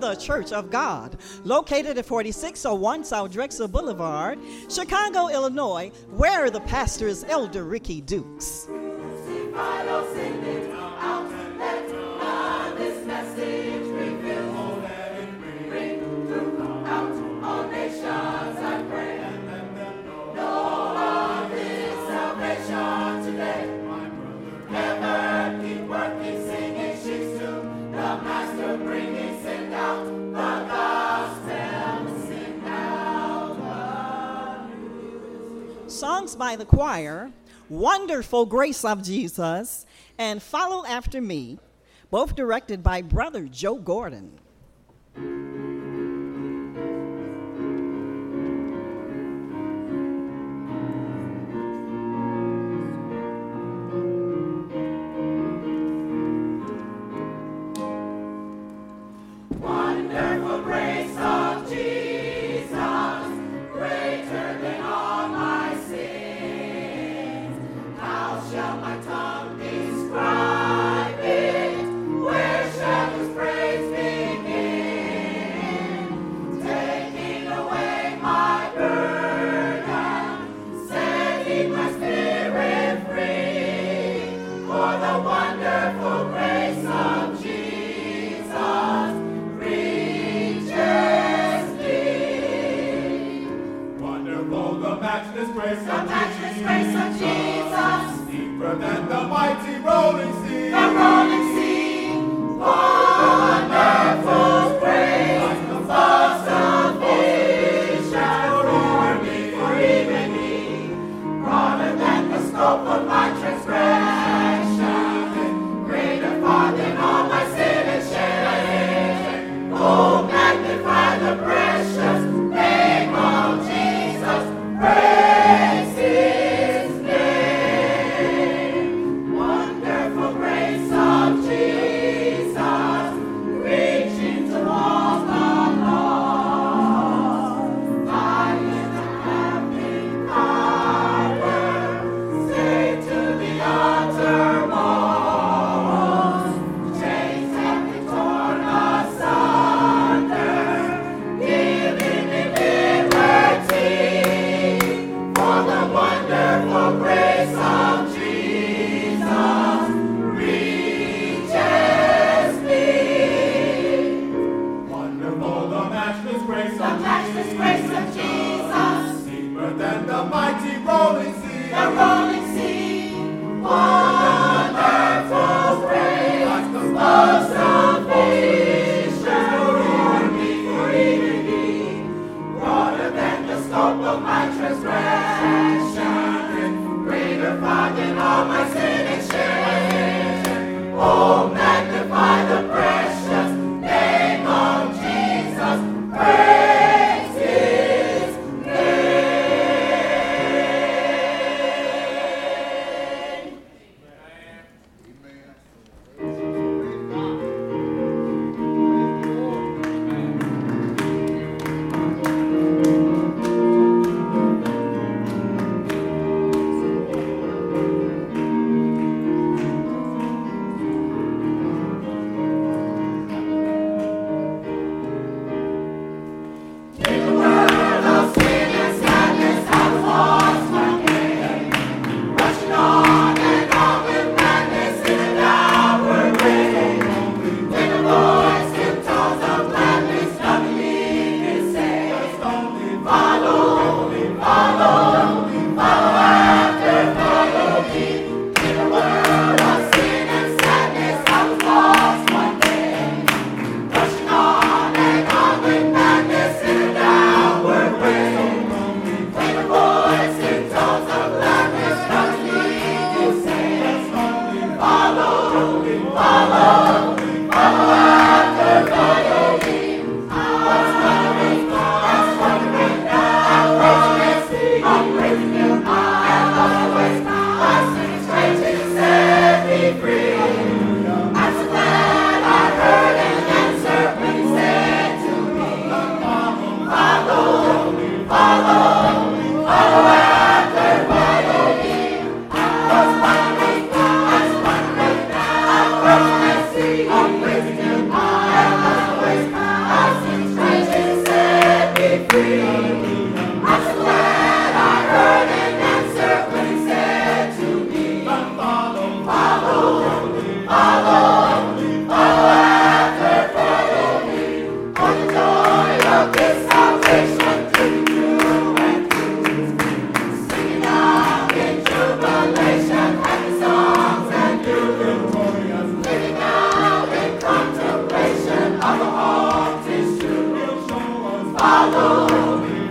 the Church of God, located at 4601 South Drexel Boulevard, Chicago, Illinois, where the pastor is Elder Ricky Dukes. Songs by the choir, Wonderful Grace of Jesus, and Follow After Me, both directed by Brother Joe Gordon.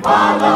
follow.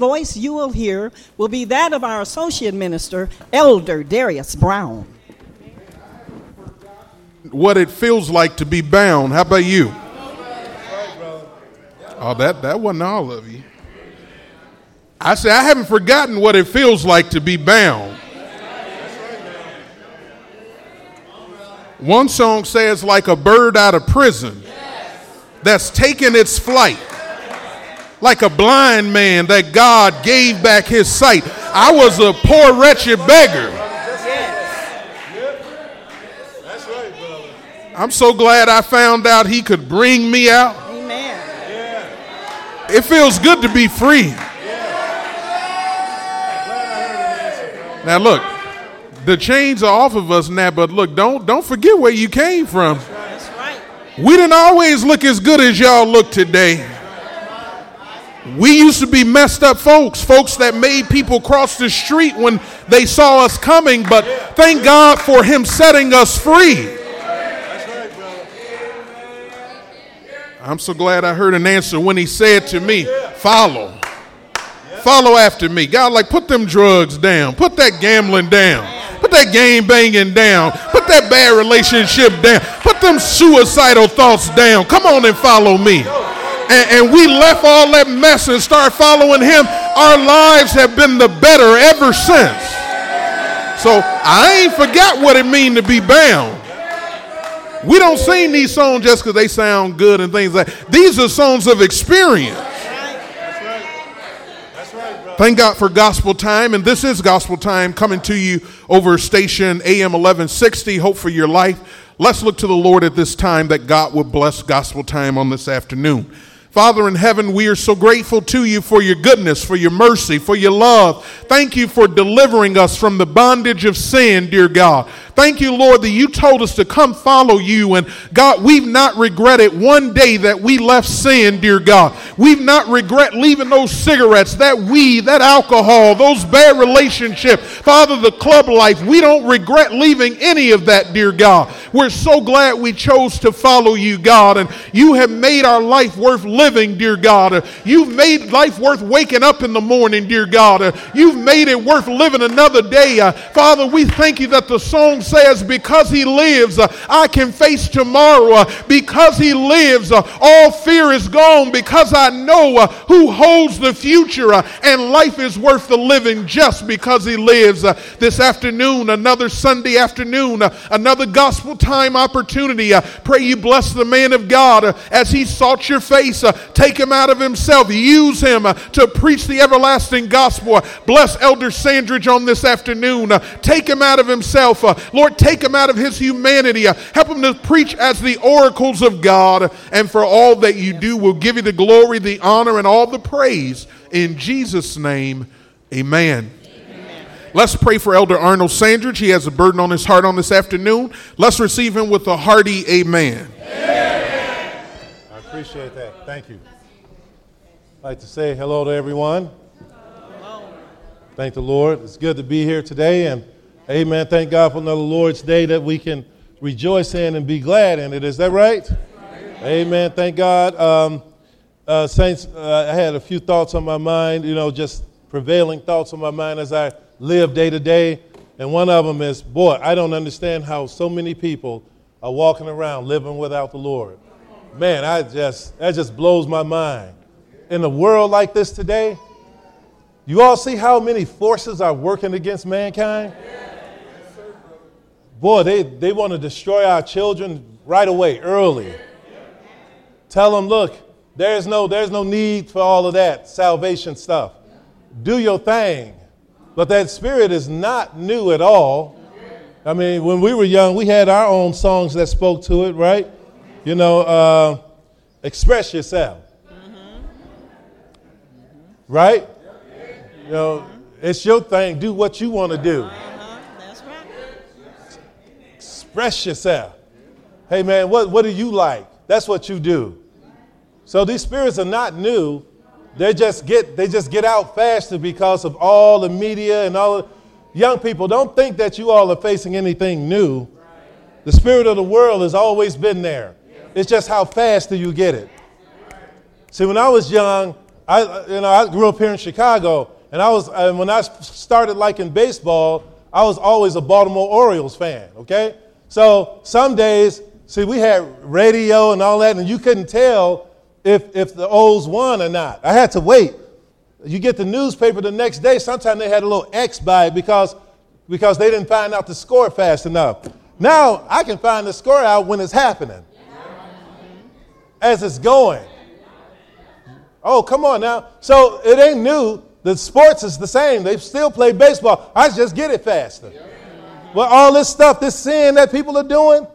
Voice you will hear will be that of our associate minister, Elder Darius Brown. What it feels like to be bound. How about you? Oh, that, that wasn't all of you. I say, I haven't forgotten what it feels like to be bound. One song says, like a bird out of prison that's taken its flight, like a blind man that God gave back his sight. I was a poor, wretched beggar. I'm so glad I found out he could bring me out. Amen. It feels good to be free. Now look, the chains are off of us now, but look, don't don't forget where you came from. That's right. We didn't always look as good as y'all look today. We used to be messed up folks, folks that made people cross the street when they saw us coming, but thank God for Him setting us free. I'm so glad I heard an answer when He said to me, Follow. Follow after me. God, like, put them drugs down, put that gambling down. Put that game banging down. Put that bad relationship down. Put them suicidal thoughts down. Come on and follow me. And, and we left all that mess and started following him. Our lives have been the better ever since. So I ain't forgot what it mean to be bound. We don't sing these songs just because they sound good and things like These are songs of experience. Thank God for gospel time. And this is gospel time coming to you over station AM 1160. Hope for your life. Let's look to the Lord at this time that God would bless gospel time on this afternoon. Father in heaven, we are so grateful to you for your goodness, for your mercy, for your love. Thank you for delivering us from the bondage of sin, dear God. Thank you, Lord, that you told us to come follow you. And God, we've not regretted one day that we left sin, dear God. We've not regret leaving those cigarettes, that weed, that alcohol, those bad relationships. Father, the club life, we don't regret leaving any of that, dear God. We're so glad we chose to follow you, God. And you have made our life worth living, dear God. You've made life worth waking up in the morning, dear God. You've made it worth living another day. Father, we thank you that the song says, Because he lives, I can face tomorrow. Because he lives, all fear is gone. Because I know who holds the future, and life is worth the living just because he lives. This afternoon, another Sunday afternoon, another gospel time opportunity. Pray you bless the man of God as he sought your face. Uh, take him out of himself, use him uh, to preach the everlasting gospel. Bless Elder Sandridge on this afternoon. Uh, take him out of himself. Lord, take him out of his humanity. Help him to preach as the oracles of God. And for all that you do, we'll give you the glory, the honor, and all the praise. In Jesus' name, amen. Let's pray for Elder Arnold Sandridge. He has a burden on his heart on this afternoon. Let's receive him with a hearty amen. I appreciate that. Thank you. I'd like to say hello to everyone. Thank the Lord. It's good to be here today. And amen. Thank God for another Lord's Day that we can rejoice in and be glad in it. Is that right? Amen. Thank God. Um, uh, Saints, uh, I had a few thoughts on my mind, you know, just prevailing thoughts on my mind as I live day to day. And one of them is, boy, I don't understand how so many people are walking around living without the Lord. Man, I just that just blows my mind. In a world like this today, you all see how many forces are working against mankind? Boy, they, they want to destroy our children right away, early. Tell them, look, there's no, there's no need for all of that salvation stuff. Do your thing. But that spirit is not new at all. I mean, when we were young, we had our own songs that spoke to it, right? You know, uh, express yourself. Right? You know, it's your thing. Do what you want to do. Uh-huh. That's right. Express yourself. Hey, man, what, what do you like? That's what you do. So these spirits are not new. They just get they just get out faster because of all the media and all. The, young people, don't think that you all are facing anything new. The spirit of the world has always been there. It's just how fast do you get it? See, when I was young, I, you know, I grew up here in Chicago, and I was, and when I started liking baseball, I was always a Baltimore Orioles fan, okay? So some days, see, we had radio and all that, and you couldn't tell if, if the O's won or not. I had to wait. You get the newspaper the next day, sometimes they had a little X by it because, because they didn't find out the score fast enough. Now I can find the score out when it's happening, as it's going. Oh, come on now. So it ain't new. The sports is the same. They still play baseball. I just get it faster. But all this stuff, this sin that people are doing,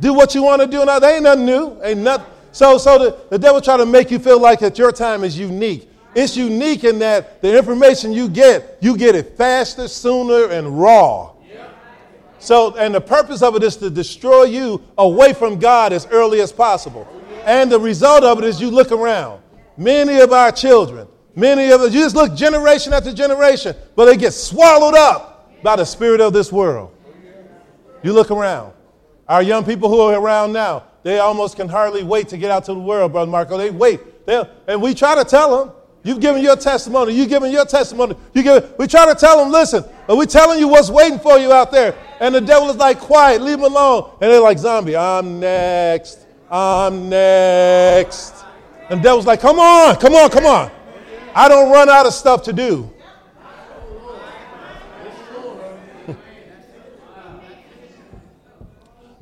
do what you want to do now. They ain't nothing new. Ain't nothing. So, so the, the devil try to make you feel like that your time is unique. It's unique in that the information you get, you get it faster, sooner, and raw. So, and the purpose of it is to destroy you away from God as early as possible. And the result of it is you look around. Many of our children, many of us, you just look generation after generation, but they get swallowed up by the spirit of this world. You look around. Our young people who are around now, they almost can hardly wait to get out to the world, Brother Marco. They wait. They'll, and we try to tell them, you've given your testimony, you've given your testimony. You give, we try to tell them, listen, are we're telling you what's waiting for you out there? And the devil is like, quiet, leave them alone. And they're like, zombie, I'm next. I'm next. And the devil's like, come on, come on, come on. I don't run out of stuff to do.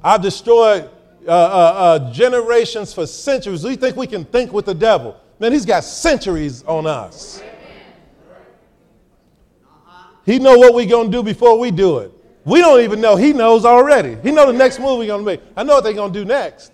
I've destroyed uh, uh, uh, generations for centuries. We think we can think with the devil. Man, he's got centuries on us. He know what going to do before we do it. We don't even know. He knows already. He know the next move going to make. I know what they're going to do next.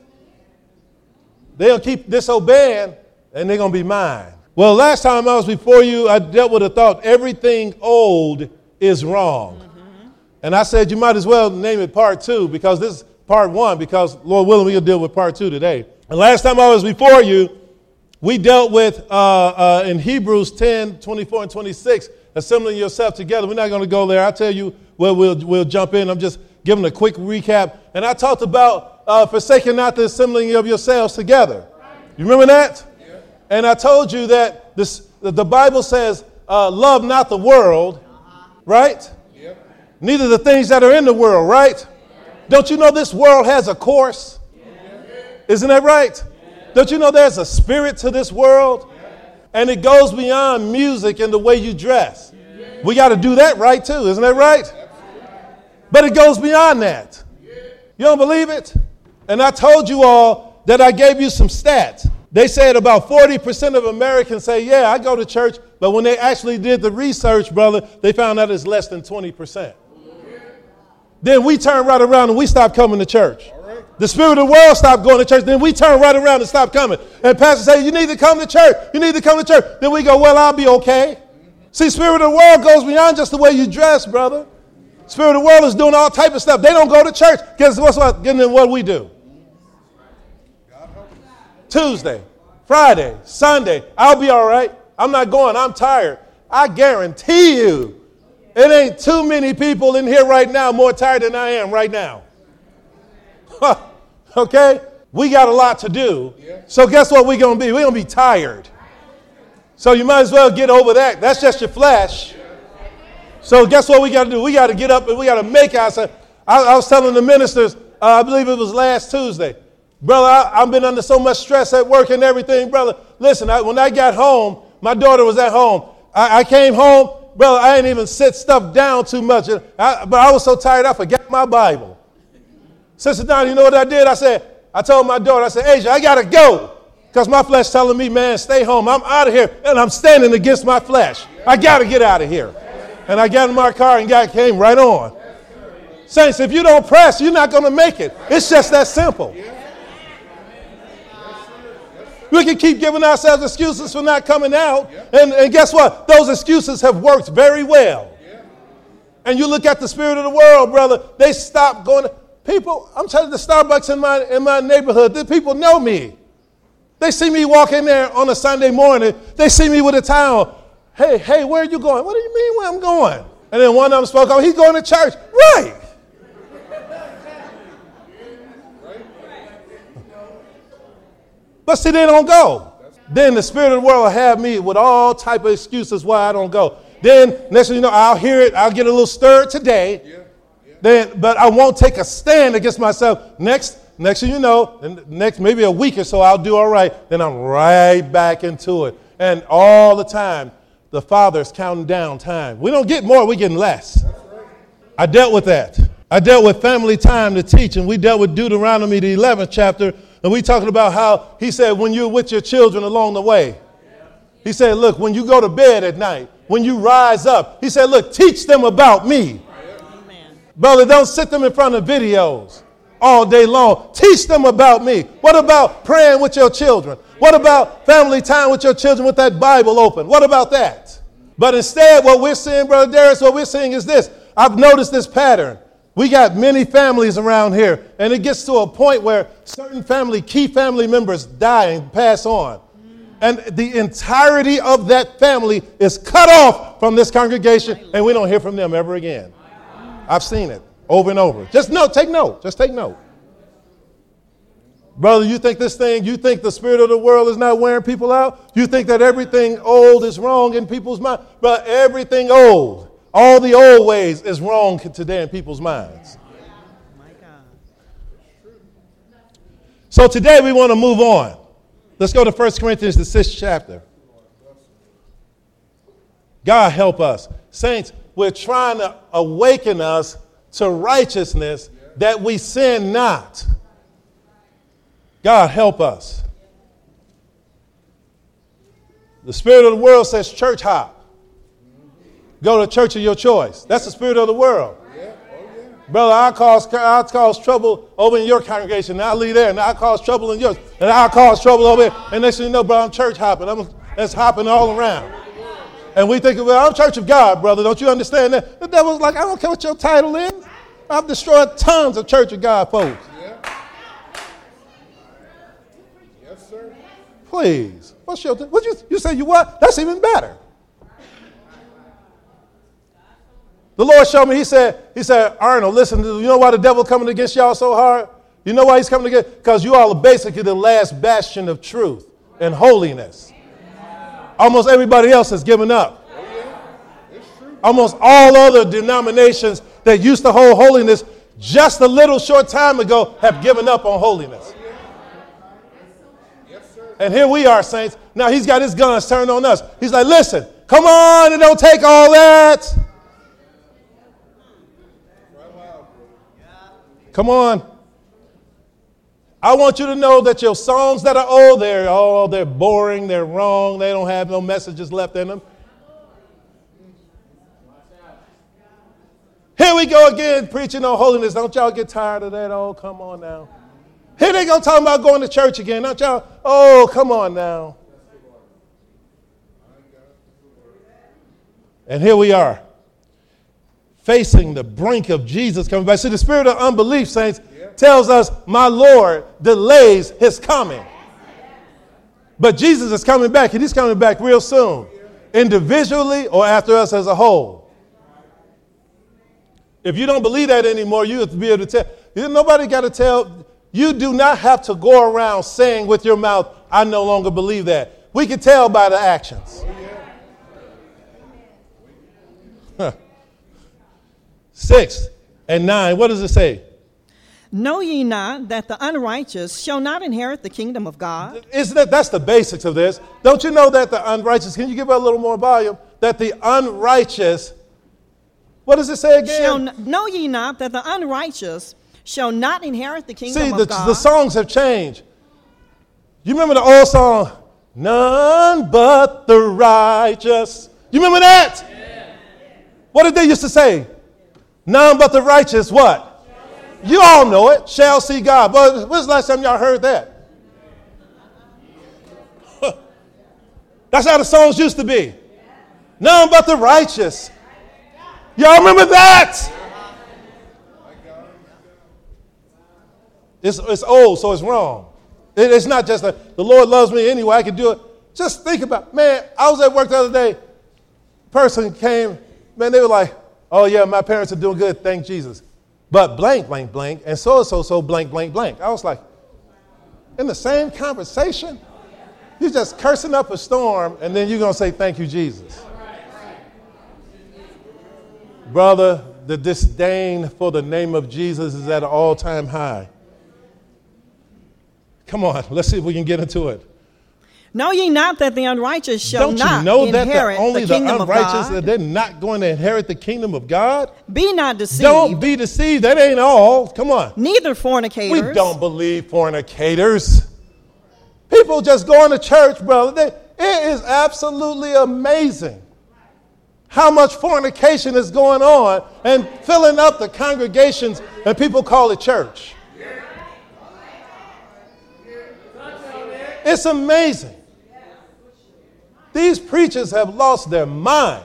They'll keep disobeying, and they're going to be mine. Well, last time I was before you, I dealt with the thought everything old is wrong. Mm-hmm. And I said you might as well name it part two because this is part one, because Lord willing, we'll deal with part two today. And last time I was before you, we dealt with uh, uh, in Hebrews 10 24 and 26, assembling yourself together. We're not going to go there. I'll tell you where we'll, we'll jump in. I'm just giving a quick recap. And I talked about uh, forsaking not the assembling of yourselves together. You remember that? Yeah. And I told you that this, the Bible says, uh, love not the world, right? Yep. Neither the things that are in the world, right? Don't you know this world has a course? Isn't that right? Don't you know there's a spirit to this world? And it goes beyond music and the way you dress. We got to do that right too, isn't that right? But it goes beyond that. You don't believe it? And I told you all that I gave you some stats. They said about 40% of Americans say, Yeah, I go to church, but when they actually did the research, brother, they found out it's less than 20%. Then we turn right around and we stop coming to church. The spirit of the world stopped going to church. Then we turn right around and stop coming. And pastor say, "You need to come to church. You need to come to church." Then we go, "Well, I'll be okay." See, spirit of the world goes beyond just the way you dress, brother. Spirit of the world is doing all type of stuff. They don't go to church. Guess what's what? Then what we do? Tuesday, Friday, Sunday. I'll be all right. I'm not going. I'm tired. I guarantee you, it ain't too many people in here right now more tired than I am right now. okay? We got a lot to do. So guess what we're going to be? We're going to be tired. So you might as well get over that. That's just your flesh. So guess what we got to do? We got to get up and we got to make ourselves. I, I was telling the ministers, uh, I believe it was last Tuesday, brother. I, have been under so much stress at work and everything, brother. Listen, I, when I got home, my daughter was at home. I, I came home, brother. I didn't even sit stuff down too much, I, but I was so tired I forgot my Bible. Sister Don, you know what I did? I said, I told my daughter, I said, Asia, I gotta go. Because my flesh telling me, man, stay home. I'm out of here. And I'm standing against my flesh. I gotta get out of here. And I got in my car and got came right on. Saints, if you don't press, you're not gonna make it. It's just that simple. We can keep giving ourselves excuses for not coming out. And, and guess what? Those excuses have worked very well. And you look at the spirit of the world, brother, they stop going. People, I'm telling you, the Starbucks in my, in my neighborhood, the people know me. They see me walk in there on a Sunday morning. They see me with a towel. Hey, hey, where are you going? What do you mean where I'm going? And then one of them spoke up, he's going to church. Right. But see, they don't go. Then the spirit of the world will have me with all type of excuses why I don't go. Then next thing you know, I'll hear it. I'll get a little stirred today. Yeah. Yeah. Then, but I won't take a stand against myself. Next, next thing you know, next maybe a week or so, I'll do all right. Then I'm right back into it. And all the time, the Father's counting down time. We don't get more, we're getting less. I dealt with that. I dealt with family time to teach, and we dealt with Deuteronomy, the 11th chapter, and we talking about how he said, when you're with your children along the way, he said, look, when you go to bed at night, when you rise up, he said, look, teach them about me. Amen. Brother, don't sit them in front of videos all day long. Teach them about me. What about praying with your children? What about family time with your children with that Bible open? What about that? But instead, what we're seeing, Brother Darius, what we're seeing is this. I've noticed this pattern. We got many families around here, and it gets to a point where certain family, key family members die and pass on. And the entirety of that family is cut off from this congregation, and we don't hear from them ever again. I've seen it over and over. Just note, take note. Just take note. Brother, you think this thing, you think the spirit of the world is not wearing people out? You think that everything old is wrong in people's minds? But everything old all the old ways is wrong today in people's minds. So today we want to move on. Let's go to 1 Corinthians, the sixth chapter. God help us. Saints, we're trying to awaken us to righteousness that we sin not. God help us. The spirit of the world says church hop. Go to church of your choice. That's the spirit of the world. Brother, I cause, I cause trouble over in your congregation, and I leave there, and I cause trouble in yours, and I cause trouble over here. And next thing you know, brother, I'm church hopping. I'm that's hopping all around. And we think, well, I'm Church of God, brother. Don't you understand that? The devil's like, I don't care what your title is. I've destroyed tons of Church of God folks. Yeah. Yes, sir. Please. What's your, what you, you say you what? That's even better. The Lord showed me, he said, he said, Arnold, listen, you know why the devil coming against y'all so hard? You know why he's coming against? Because you all are basically the last bastion of truth and holiness. Almost everybody else has given up. Almost all other denominations that used to hold holiness just a little short time ago have given up on holiness. And here we are, saints. Now he's got his guns turned on us. He's like, listen, come on, and don't take all that. Come on. I want you to know that your songs that are old, they're oh, they're boring, they're wrong, they don't have no messages left in them. Here we go again, preaching on holiness. Don't y'all get tired of that? Oh, come on now. Here they go talking about going to church again. Don't y'all? Oh, come on now. And here we are facing the brink of Jesus coming back. See, the spirit of unbelief, saints, tells us, My Lord delays his coming. But Jesus is coming back, and he's coming back real soon, individually or after us as a whole. If you don't believe that anymore, you have to be able to tell. Nobody got to tell. You do not have to go around saying with your mouth, I no longer believe that. We can tell by the actions. Oh, yeah. 6 and 9, what does it say? Know ye not that the unrighteous shall not inherit the kingdom of God? Isn't that that's the basics of this? Don't you know that the unrighteous, can you give it a little more volume? That the unrighteous, what does it say again? Shall, know ye not that the unrighteous shall not inherit the kingdom See, the, of God? the songs have changed. You remember the old song, None but the righteous. You remember that? Yeah. What did they used to say? None but the righteous, what? You all know it, shall see God. But when's the last time y'all heard that? That's how the songs used to be. None but the righteous. Y'all remember that? It's, it's old, so it's wrong. It, it's not just a, the Lord loves me anyway, I can do it. Just think about, man, I was at work the other day. Person came, man, they were like, Oh, yeah, my parents are doing good, thank Jesus. But blank, blank, blank, and so and so, so blank, blank, blank. I was like, in the same conversation? You're just cursing up a storm, and then you're going to say, Thank you, Jesus. Brother, the disdain for the name of Jesus is at an all time high. Come on, let's see if we can get into it. Know ye not that the unrighteous shall Don't not you know that the, only the the, unrighteous that they're not going to inherit the kingdom of God? Be not deceived. Don't be deceived. That ain't all. Come on. Neither fornicators. We don't believe fornicators. People just going to church, brother. It is absolutely amazing how much fornication is going on and filling up the congregations, and people call it church. It's amazing. These preachers have lost their minds.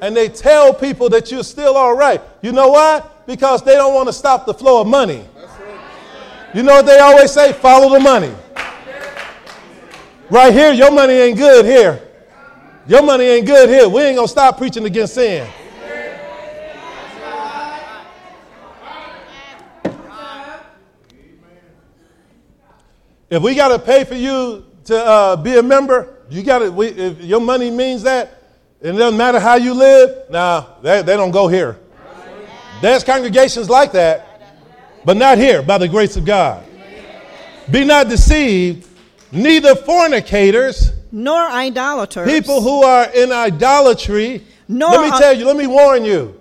And they tell people that you're still all right. You know why? Because they don't want to stop the flow of money. You know what they always say? Follow the money. Right here, your money ain't good here. Your money ain't good here. We ain't going to stop preaching against sin. If we got to pay for you to uh, be a member, you got to. If your money means that, it doesn't matter how you live. Nah, they, they don't go here. There's congregations like that, but not here by the grace of God. Be not deceived, neither fornicators, nor idolaters. people who are in idolatry. Nor let me tell you, let me warn you.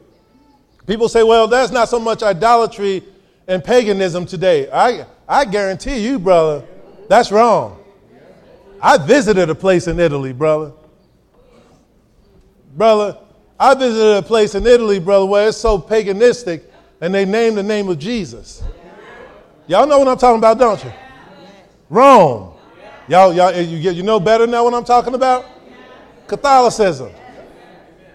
People say, well, that's not so much idolatry and paganism today. I, I guarantee you, brother, that's wrong. I visited a place in Italy, brother. Brother, I visited a place in Italy, brother, where it's so paganistic and they name the name of Jesus. Y'all know what I'm talking about, don't you? Rome. Y'all, y'all you, get, you know better now what I'm talking about? Catholicism.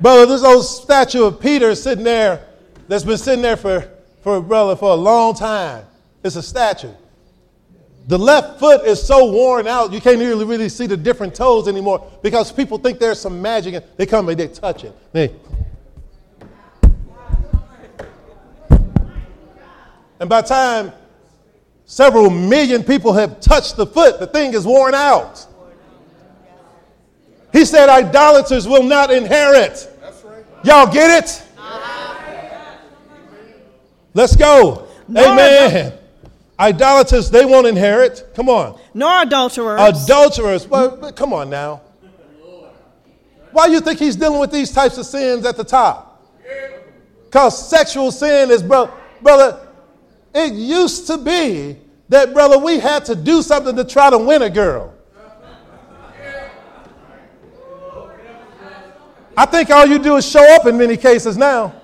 Brother, this old statue of Peter sitting there that's been sitting there for, for brother for a long time. It's a statue. The left foot is so worn out, you can't really, really see the different toes anymore because people think there's some magic. and They come and they touch it. They, and by the time several million people have touched the foot, the thing is worn out. He said, idolaters will not inherit. Y'all get it? Let's go. Nor Amen. Idolaters, they won't inherit. Come on. nor adulterers, Adulterers. Well, but come on now. Why do you think he's dealing with these types of sins at the top? Because sexual sin is, bro, brother, it used to be that, brother, we had to do something to try to win a girl. I think all you do is show up in many cases now.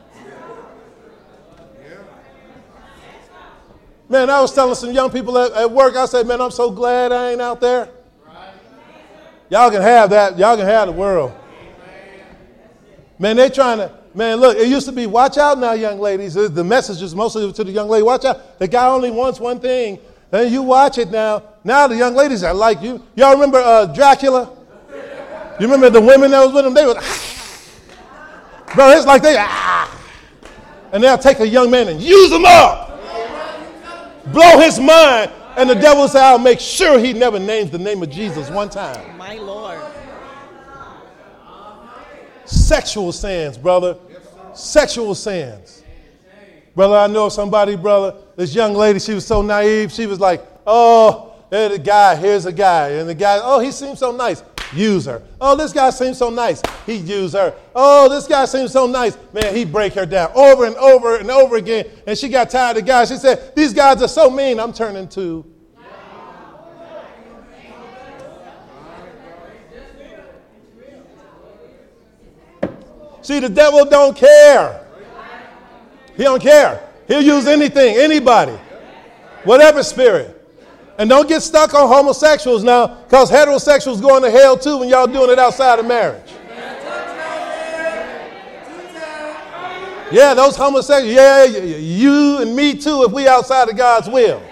Man, I was telling some young people at, at work, I said, man, I'm so glad I ain't out there. Y'all can have that. Y'all can have the world. Man, they trying to, man, look, it used to be, watch out now, young ladies. The message is mostly to the young lady, watch out. The guy only wants one thing, and you watch it now. Now the young ladies are like you. Y'all remember uh, Dracula? You remember the women that was with him? They were, bro, it's like they, ah. And they'll take a young man and use him up blow his mind, and the devil say, I'll make sure he never names the name of Jesus one time. my Lord. Sexual sins, brother. Sexual sins. Brother, I know somebody, brother, this young lady, she was so naive. She was like, oh, there's a guy, here's a guy. And the guy, oh, he seems so nice. Use her. Oh, this guy seems so nice. He use her. Oh, this guy seems so nice. Man, he break her down over and over and over again. And she got tired of guys. She said, these guys are so mean. I'm turning to. See, the devil don't care. He don't care. He'll use anything, anybody, whatever spirit. And don't get stuck on homosexuals now, because heterosexuals going to hell too when y'all doing it outside of marriage. Yeah, those homosexuals, yeah, you and me too if we outside of God's will.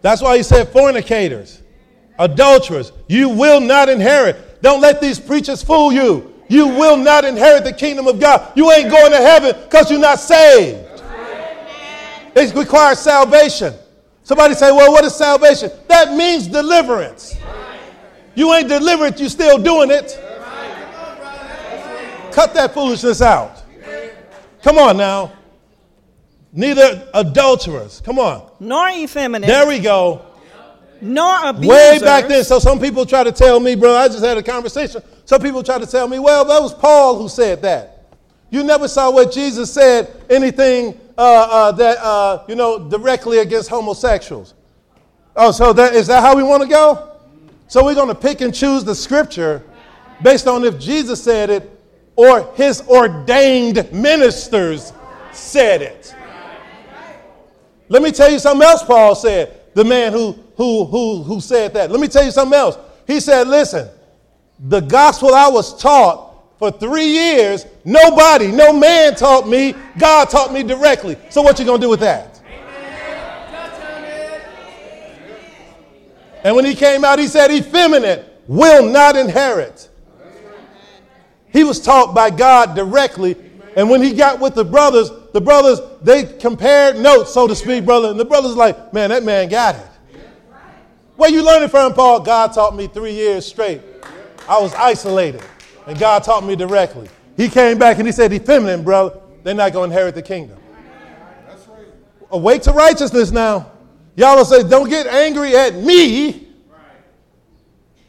That's why he said fornicators, adulterers, you will not inherit. Don't let these preachers fool you. You will not inherit the kingdom of God. You ain't going to heaven because you're not saved. It requires salvation. Somebody say, well, what is salvation? That means deliverance. You ain't delivered, you still doing it. Cut that foolishness out. Come on now. Neither adulterers. Come on. Nor effeminate. There we go. Nor abusers. Way back then. So some people try to tell me, bro, I just had a conversation. Some people try to tell me, well, that was Paul who said that. You never saw what Jesus said, anything uh, uh, that, uh, you know, directly against homosexuals. Oh, so that, is that how we want to go? So we're going to pick and choose the scripture based on if Jesus said it or his ordained ministers said it. Let me tell you something else Paul said, the man who, who, who, who said that. Let me tell you something else. He said, listen, the gospel I was taught for three years, nobody, no man taught me. God taught me directly. So what you to do with that? And when he came out, he said, effeminate will not inherit. He was taught by God directly. And when he got with the brothers, the brothers, they compared notes, so to speak, brother. And the brothers like, man, that man got it. Where you learning from, Paul? God taught me three years straight. I was isolated, and God taught me directly. He came back and he said, effeminate, brother, they're not going to inherit the kingdom. Awake to righteousness now. Y'all will say, don't get angry at me.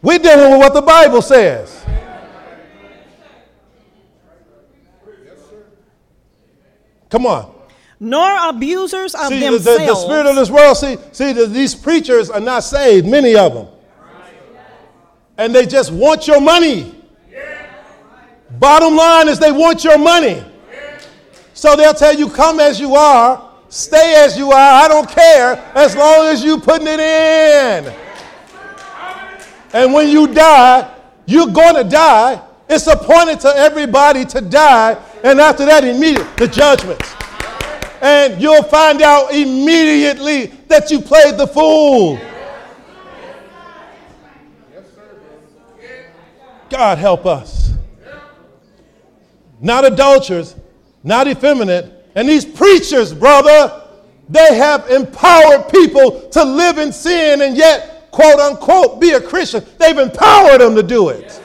We're dealing with what the Bible says. Come on. Nor abusers of See, the, themselves. the, the spirit of this world, see, see the, these preachers are not saved, many of them. And they just want your money. Bottom line is they want your money. So they'll tell you, come as you are, stay as you are, I don't care, as long as you putting it in. And when you die, you're going to die. It's appointed to everybody to die. And after that, immediate the judgment. And you'll find out immediately that you played the fool. God help us. Not adulterers, not effeminate. And these preachers, brother, they have empowered people to live in sin and yet, quote unquote, be a Christian. They've empowered them to do it.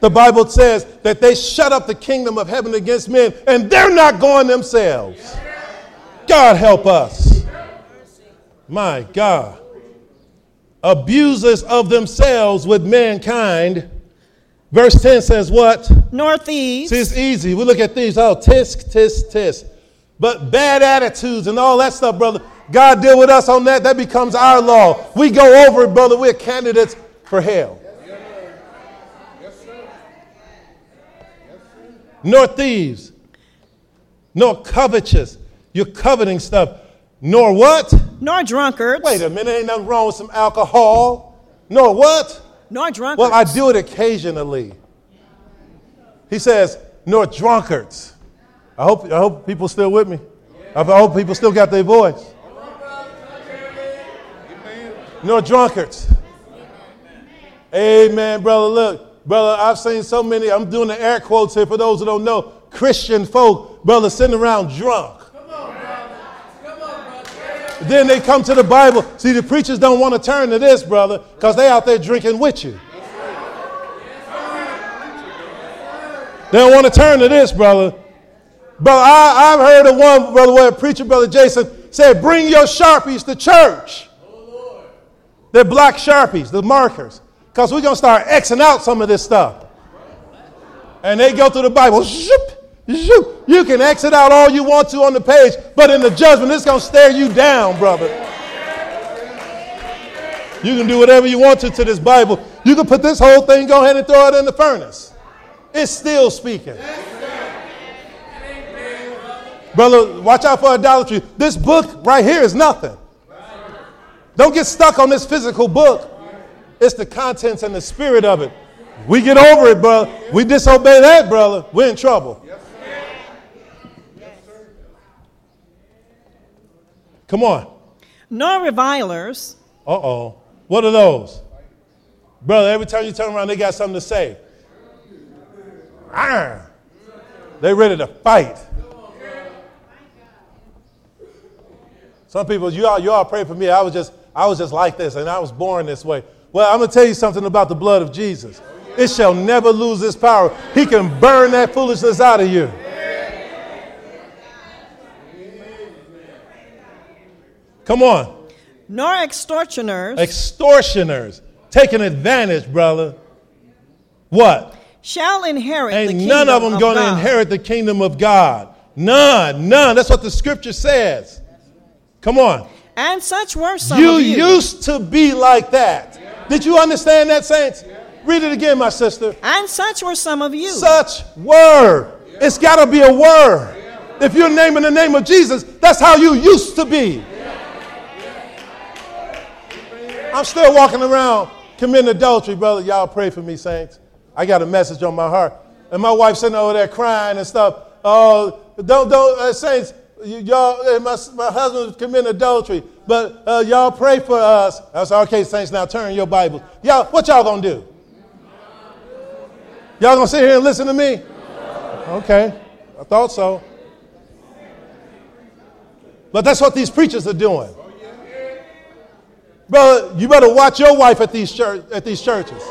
The Bible says that they shut up the kingdom of heaven against men and they're not going themselves. God help us. My God. Abusers of themselves with mankind. Verse 10 says what? Nor thieves. See, it's easy. We look at these, oh, tisk, tisk, tisk. But bad attitudes and all that stuff, brother, God deal with us on that. That becomes our law. We go over it, brother. We're candidates for hell. Nor thieves, nor covetous. You're coveting stuff. Nor what? Nor drunkards. Wait a minute, ain't nothing wrong with some alcohol. Nor what? Nor drunkards. Well, I do it occasionally. He says, nor drunkards. I hope, I hope people still with me. I hope people still got their voice. Nor drunkards. Amen, brother. Look, brother, I've seen so many, I'm doing the air quotes here for those who don't know, Christian folk, brother, sitting around drunk. Then they come to the Bible. See, the preachers don't want to turn to this, brother, because they out there drinking with you. They don't want to turn to this, brother. Brother, I, I've heard of one, brother, where a preacher, brother Jason, said, bring your Sharpies to church. They're black Sharpies, the markers. Because we're going to start Xing out some of this stuff. And they go through the Bible. Zoop. You can exit out all you want to on the page, but in the judgment, it's going to stare you down, brother. You can do whatever you want to to this Bible. You can put this whole thing, go ahead and throw it in the furnace. It's still speaking. Brother, watch out for idolatry. This book right here is nothing. Don't get stuck on this physical book. It's the contents and the spirit of it. We get over it, brother. We disobey that, brother. We're in trouble. Come on. Nor revilers. Uh oh. What are those? Brother, every time you turn around, they got something to say. Arr. They ready to fight. Some people, you all, you all pray for me. I was just, I was just like this, and I was born this way. Well, I'm gonna tell you something about the blood of Jesus. It shall never lose its power. He can burn that foolishness out of you. Come on. Nor extortioners Extortioners. Taking advantage, brother. What? shall inherit the Ain't none of them going to inherit the kingdom of God. None, none. That's what the scripture says. Come on. And such were some You of you. You used to be like that. Did you understand that, saints? Read it again, my sister. and such were some of you. Such word. It's got to be a word. If you're naming the name of Jesus, that's how you used to be. I'm still walking around committing adultery, brother. Y'all pray for me, saints. I got a message on my heart. And my wife sitting over there crying and stuff. Oh, don't, don't, uh, saints, y'all, uh, my, my husband was committing adultery, but uh, y'all pray for us. I said, okay, saints, now turn your Bibles. Y'all, what y'all gonna do? Y'all gonna sit here and listen to me? Okay, I thought so. But that's what these preachers are doing. Brother, you better watch your wife at these, church, at these churches.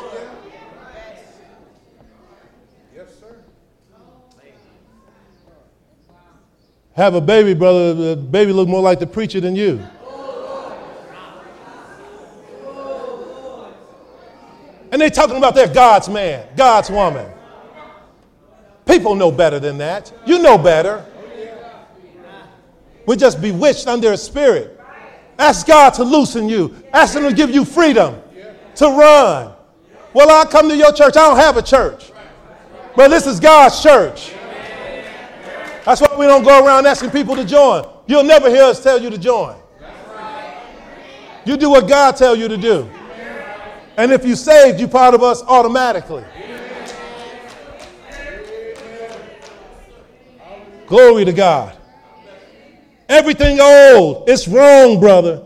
Have a baby, brother. The baby look more like the preacher than you. And they talking about their God's man, God's woman. People know better than that. You know better. We're just bewitched under a spirit. Ask God to loosen you. Ask Him to give you freedom to run. Well, I come to your church. I don't have a church. But this is God's church. That's why we don't go around asking people to join. You'll never hear us tell you to join. You do what God tells you to do. And if you saved, you're part of us automatically. Glory to God. Everything old, it's wrong, brother.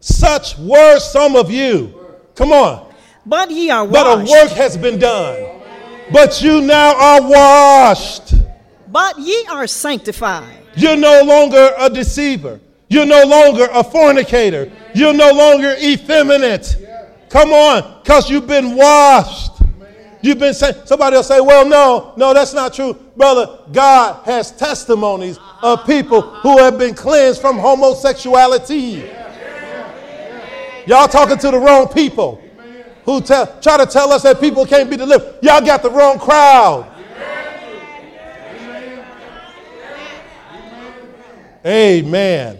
Such were some of you. Come on. But ye are washed. But a work has been done. But you now are washed. But ye are sanctified. You're no longer a deceiver. You're no longer a fornicator. You're no longer effeminate. Come on, because you've been washed. You've been saying, somebody will say, well, no, no, that's not true. Brother, God has testimonies of uh-huh, people uh-huh. who have been cleansed from homosexuality. Y'all talking to the wrong people who tell, try to tell us that people can't be delivered. Y'all got the wrong crowd. Amen.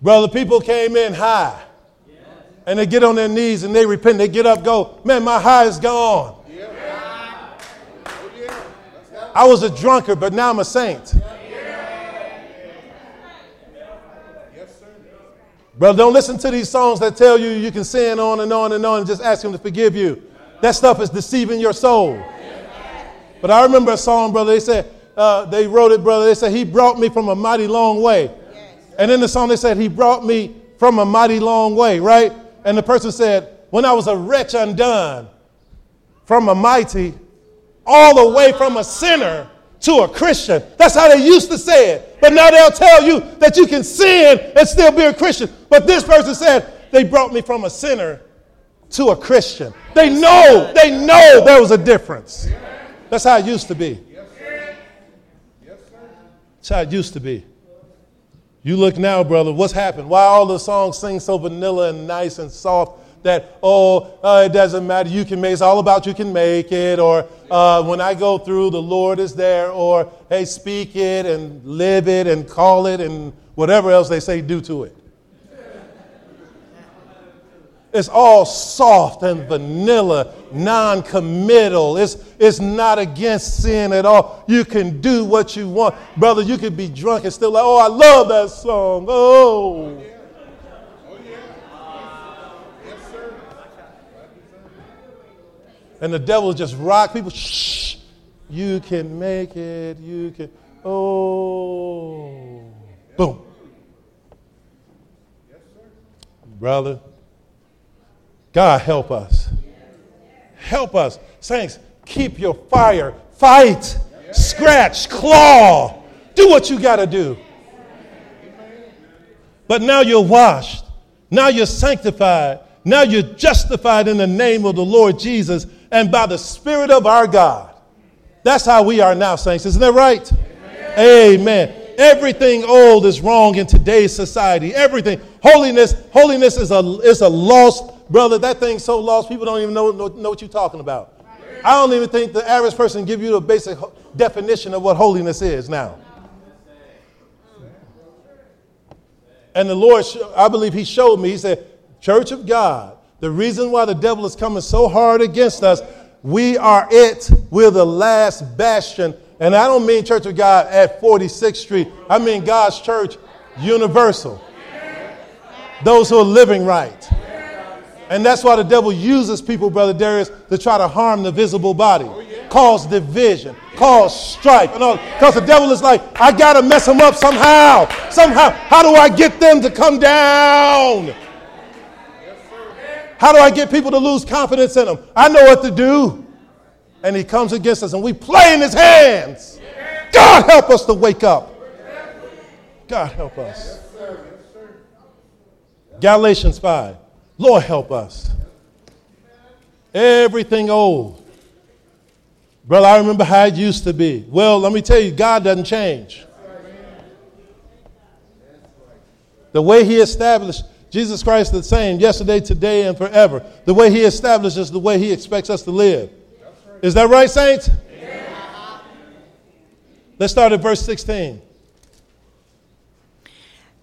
Brother, people came in high. And they get on their knees and they repent. They get up, go, man, my high is gone. I was a drunkard, but now I'm a saint. Brother, don't listen to these songs that tell you you can sin on and on and on and just ask Him to forgive you. That stuff is deceiving your soul. But I remember a song, brother. They said, uh, they wrote it, brother. They said, He brought me from a mighty long way. And in the song, they said, He brought me from a mighty long way, right? And the person said, When I was a wretch undone, from a mighty, all the way from a sinner to a Christian. That's how they used to say it. But now they'll tell you that you can sin and still be a Christian. But this person said, They brought me from a sinner to a Christian. They know, they know there was a difference. That's how it used to be. That's how it used to be. You look now, brother, what's happened? Why all the songs sing so vanilla and nice and soft that, oh, uh, it doesn't matter, you can make It's all about you can make it, or uh, when I go through, the Lord is there, or hey, speak it and live it and call it and whatever else they say, do to it. It's all soft and vanilla, non committal. It's, it's not against sin at all. You can do what you want. Brother, you could be drunk and still like, oh, I love that song. Oh. yeah And the devil just rock people. Shh. You can make it. You can. Oh. Boom. Yes, sir. Brother. God help us. Help us. Saints, keep your fire. Fight. Scratch. Claw. Do what you got to do. But now you're washed. Now you're sanctified. Now you're justified in the name of the Lord Jesus and by the Spirit of our God. That's how we are now, saints. Isn't that right? Amen. Amen. Everything old is wrong in today's society. Everything. Holiness, holiness is a, is a lost, brother. That thing's so lost, people don't even know, know, know what you're talking about. I don't even think the average person give you the basic definition of what holiness is now. And the Lord, I believe He showed me, He said, Church of God, the reason why the devil is coming so hard against us, we are it. We're the last bastion. And I don't mean Church of God at 46th Street, I mean God's church universal. Those who are living right. And that's why the devil uses people, Brother Darius, to try to harm the visible body, cause division, cause strife. Because the devil is like, I got to mess them up somehow. Somehow. How do I get them to come down? How do I get people to lose confidence in them? I know what to do. And he comes against us and we play in his hands. God help us to wake up. God help us. Galatians 5. Lord, help us. Everything old. Brother, I remember how it used to be. Well, let me tell you, God doesn't change. The way He established Jesus Christ the same yesterday, today, and forever. The way He establishes is the way He expects us to live. Is that right, saints? Let's start at verse 16.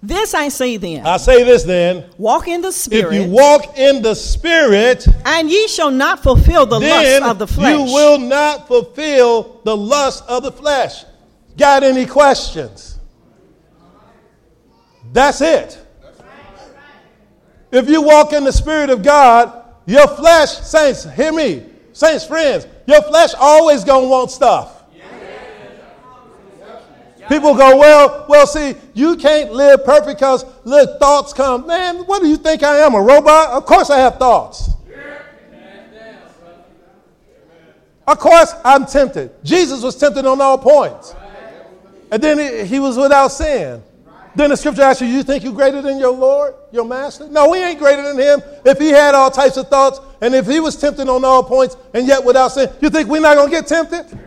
This I say then. I say this then. Walk in the Spirit. If you walk in the Spirit, and ye shall not fulfill the lust of the flesh. You will not fulfill the lust of the flesh. Got any questions? That's it. If you walk in the Spirit of God, your flesh, saints, hear me, saints, friends, your flesh always gonna want stuff. People go, well, well, see, you can't live perfect because little thoughts come. Man, what do you think I am, a robot? Of course I have thoughts. Of course I'm tempted. Jesus was tempted on all points. And then he, he was without sin. Then the scripture asks you, you think you're greater than your Lord, your master? No, we ain't greater than him. If he had all types of thoughts, and if he was tempted on all points, and yet without sin, you think we're not going to get tempted?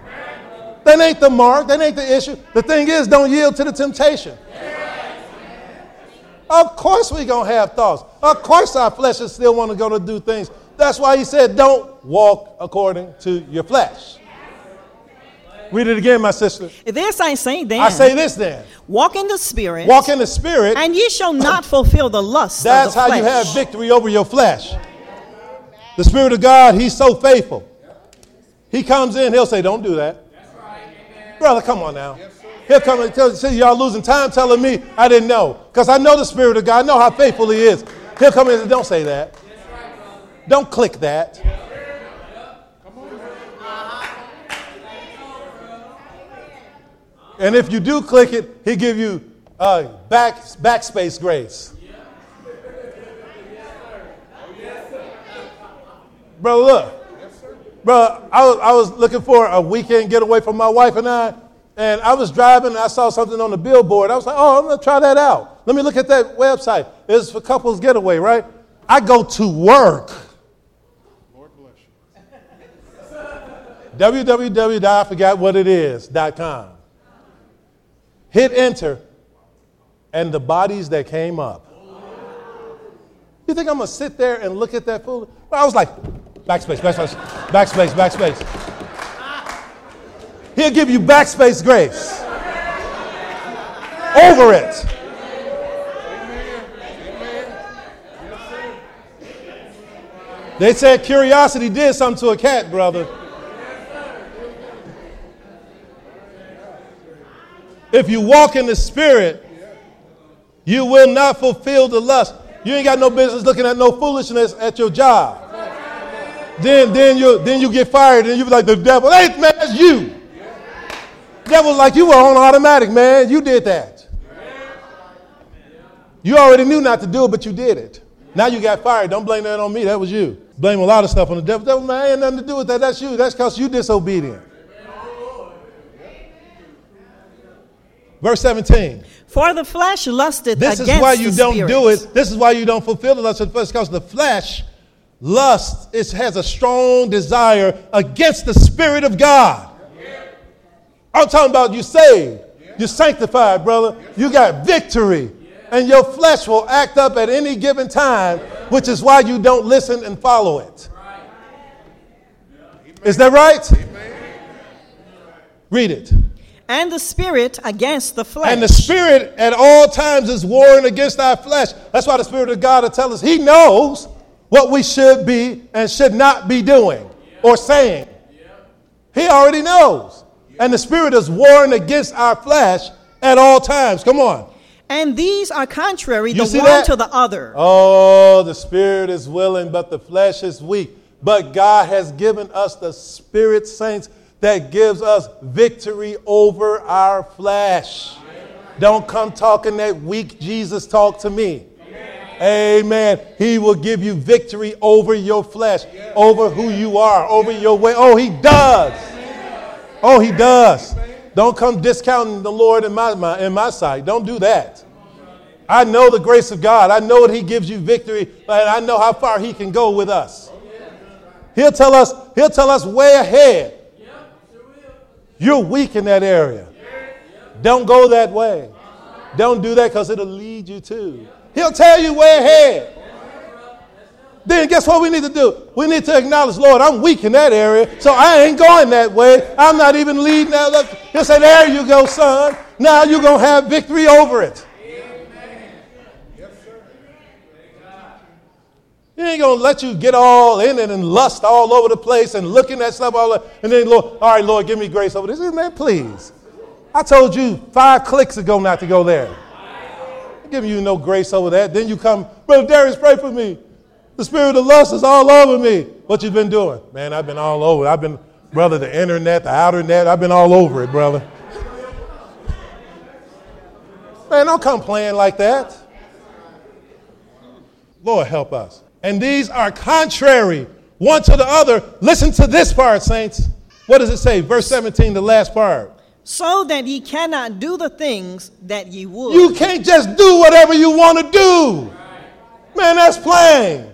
That ain't the mark. That ain't the issue. The thing is, don't yield to the temptation. Of course we're going to have thoughts. Of course our flesh is still want to go to do things. That's why he said, don't walk according to your flesh. Read it again, my sister. This I say then. I say this then. Walk in the Spirit. Walk in the Spirit. And ye shall not fulfill the lust That's how flesh. you have victory over your flesh. The Spirit of God, He's so faithful. He comes in, He'll say, Don't do that. Brother, come on now. He'll come tell see, y'all losing time telling me I didn't know. Because I know the Spirit of God. I know how faithful He is. He'll come in and Don't say that. Don't click that. And if you do click it, he give you uh, back, backspace grace. Brother, look. Bro, I was, I was looking for a weekend getaway for my wife and I, and I was driving and I saw something on the billboard. I was like, oh, I'm going to try that out. Let me look at that website. It's for couples getaway, right? I go to work. Lord bless you. www. I forgot what it is.com hit enter, and the bodies that came up. You think I'm gonna sit there and look at that fool? Well, I was like, backspace, backspace, backspace, backspace. He'll give you backspace grace. Over it. They said curiosity did something to a cat, brother. If you walk in the Spirit, you will not fulfill the lust. You ain't got no business looking at no foolishness at your job. Then, then you then you get fired and you be like the devil. Hey man, that's you. Devil like you were on automatic, man. You did that. You already knew not to do it, but you did it. Now you got fired. Don't blame that on me. That was you. Blame a lot of stuff on the devil. Devil, man, ain't nothing to do with that. That's you. That's because you disobedient. Verse 17. For the flesh lusteth This is why you don't spirit. do it. This is why you don't fulfill the lust of the flesh, because the flesh lust it has a strong desire against the spirit of God. I'm talking about you saved, you're sanctified, brother. You got victory, and your flesh will act up at any given time, which is why you don't listen and follow it. Is that right? Read it. And the spirit against the flesh. And the Spirit at all times is warring against our flesh. That's why the Spirit of God will tell us He knows what we should be and should not be doing or saying. He already knows. And the Spirit is warring against our flesh at all times. Come on. and these are contrary You the one that? to the other. Oh, the Spirit is willing, but the flesh is weak. But God has given us the Spirit, saints, that gives us victory over our flesh. Don't come talking that weak Jesus talk to me. Amen. He will give you victory over your flesh, over who you are, over your way. Oh, he does. Oh, he does. Don't come discounting the Lord in my, my in my sight. Don't do that. I know the grace of God. I know that He gives you victory, and I know how far He can go with us. He'll tell us, He'll tell us way ahead. You're weak in that area. Don't go that way. Don't do that because it'll lead you to. He'll tell you way ahead. Then guess what we need to do? We need to acknowledge, Lord, I'm weak in that area, so I ain't going that way. I'm not even leading that. Look, He'll say, There you go, son. Now you're going to have victory over it. He ain't gonna let you get all in it and lust all over the place and looking at stuff all over. And then, Lord, all right, Lord, give me grace over this. Man, please. I told you five clicks ago not to go there. Giving you no grace over that. Then you come, Brother Darius, pray for me. The spirit of lust is all over me. What you've been doing? Man, I've been all over. I've been, brother, the internet, the outer net, I've been all over it, brother. Man, don't come playing like that. Lord, help us. And these are contrary one to the other. Listen to this part, saints. What does it say? Verse 17, the last part. So that ye cannot do the things that ye would. You can't just do whatever you want to do. Man, that's plain.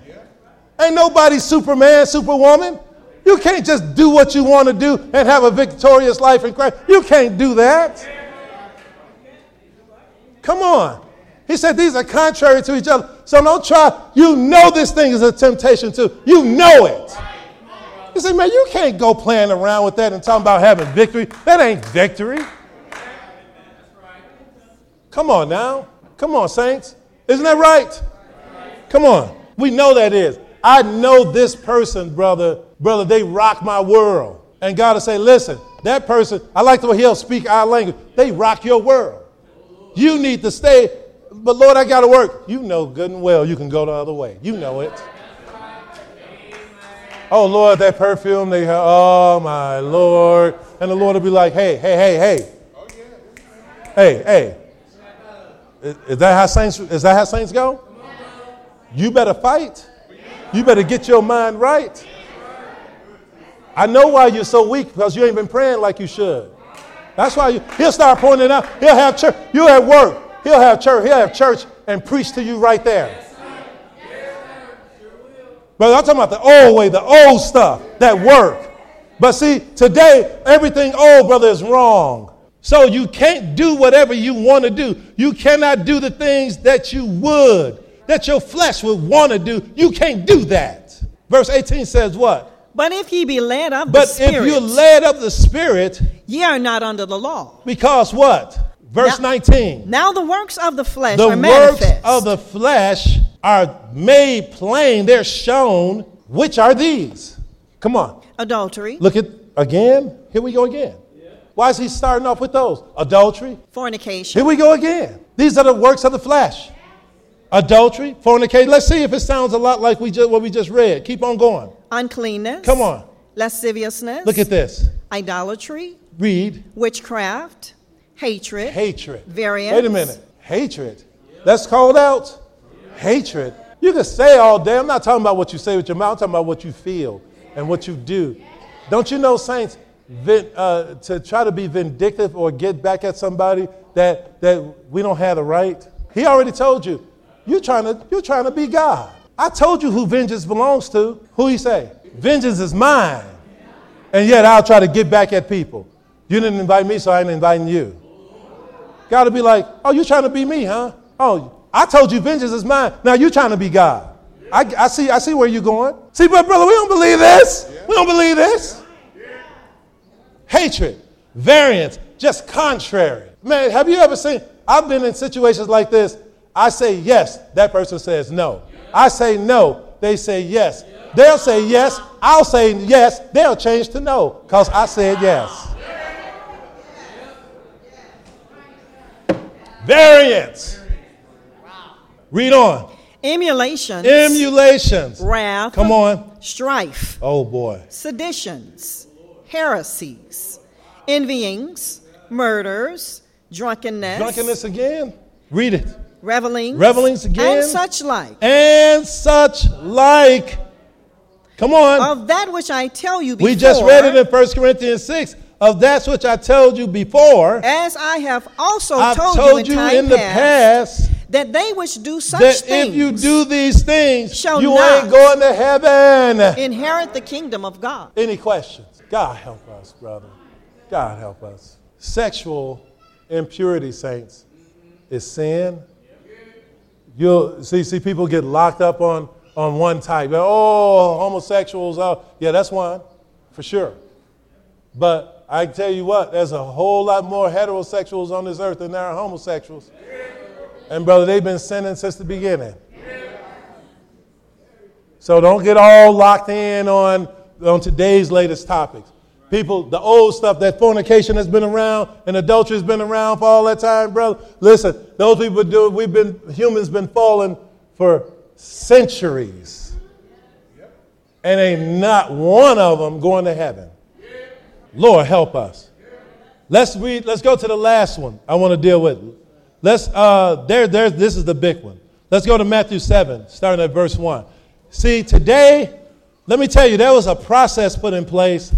Ain't nobody Superman, Superwoman. You can't just do what you want to do and have a victorious life in Christ. You can't do that. Come on. He said these are contrary to each other. So don't try. You know this thing is a temptation too. You know it. You say, man, you can't go playing around with that and talking about having victory. That ain't victory. Come on now. Come on, saints. Isn't that right? Come on. We know that is. I know this person, brother. Brother, they rock my world. And God will say, listen, that person, I like the way he'll speak our language. They rock your world. You need to stay. But Lord, I got to work. You know good and well you can go the other way. You know it. Oh Lord, that perfume they have. Oh my Lord. And the Lord will be like, hey, hey, hey, hey. Hey, hey. Is, is that how saints is that how saints go? You better fight. You better get your mind right. I know why you're so weak because you ain't been praying like you should. That's why you, he'll start pointing out. He'll have church. You at work. He'll have church. He'll have church and preach to you right there. But I'm talking about the old way, the old stuff that work. But see, today everything old, brother, is wrong. So you can't do whatever you want to do. You cannot do the things that you would, that your flesh would want to do. You can't do that. Verse 18 says what? But if ye be led of the But Spirit, if you're led of the Spirit, ye are not under the law. because what? Verse Now- 19. Now the works of the flesh The are works manifest. of the flesh are made plain, they're shown. Which are these? Come on. adultery, Look at again. Here we go again. Why is he starting off with those? Adultery. fornication, Here we go again. These are the works of the flesh. Adultery, fornication. Let's see if it sounds a lot like we just, what we just read. Keep on going. uncleanness, Come on. lasciviousness, Look at this. idolatry, Read. witchcraft, hatred, Hatred. variance. Wait a minute. Hatred. That's called out. Hatred. You can say all day. I'm not talking about what you say with your mouth. I'm talking about what you feel and what you do. Don't you know, saints? vin- uh, to try to be vindictive or get back at somebody that, that we don't have the right. He already told you, you're trying, to, you're trying to be God. I told you who vengeance belongs to. Who he say? Vengeance is mine. And yet I'll try to get back at people. You didn't invite me, so I ain't inviting you. Got to be like, oh, you trying to be me, huh? Oh, I told you vengeance is mine. Now you're trying to be God. I, I, see, I see where you're going. See, but brother, we don't believe this. We don't believe this. Hatred, variance, just contrary. Man, have you ever seen? I've been in situations like this. I say yes, that person says no. I say no, they say yes. They'll say yes, I'll say yes, they'll change to no because I said yes. Variance. Read on. Emulations. Emulations. Wrath. Come on. Strife. Oh boy. Seditions. Heresies. Envyings. Murders. Drunkenness. Drunkenness again. Read it. Revelings. Revelings again. And such like. And such like. Come on. Of that which I tell you before. We just read it in 1 Corinthians 6. Of that which I told you before. As I have also I've told, told you in, you in the past that they which do such that things if you do these things, shall you ain't going to heaven. inherit the kingdom of God. Any questions? God help us, brother. God help us. Sexual impurity, saints, is sin. You'll see, see people get locked up on, on one type. Oh, homosexuals. Oh, yeah, that's one, for sure. But I tell you what, there's a whole lot more heterosexuals on this earth than there are homosexuals. And brother, they've been sinning since the beginning. So don't get all locked in on, on today's latest topics. People, the old stuff, that fornication has been around and adultery has been around for all that time, brother. Listen, those people do, we've been, humans been falling for centuries. And ain't not one of them going to heaven. Lord, help us. Let's read, let's go to the last one I want to deal with. Let's, uh, there, there, this is the big one. Let's go to Matthew 7, starting at verse 1. See, today, let me tell you, there was a process put in place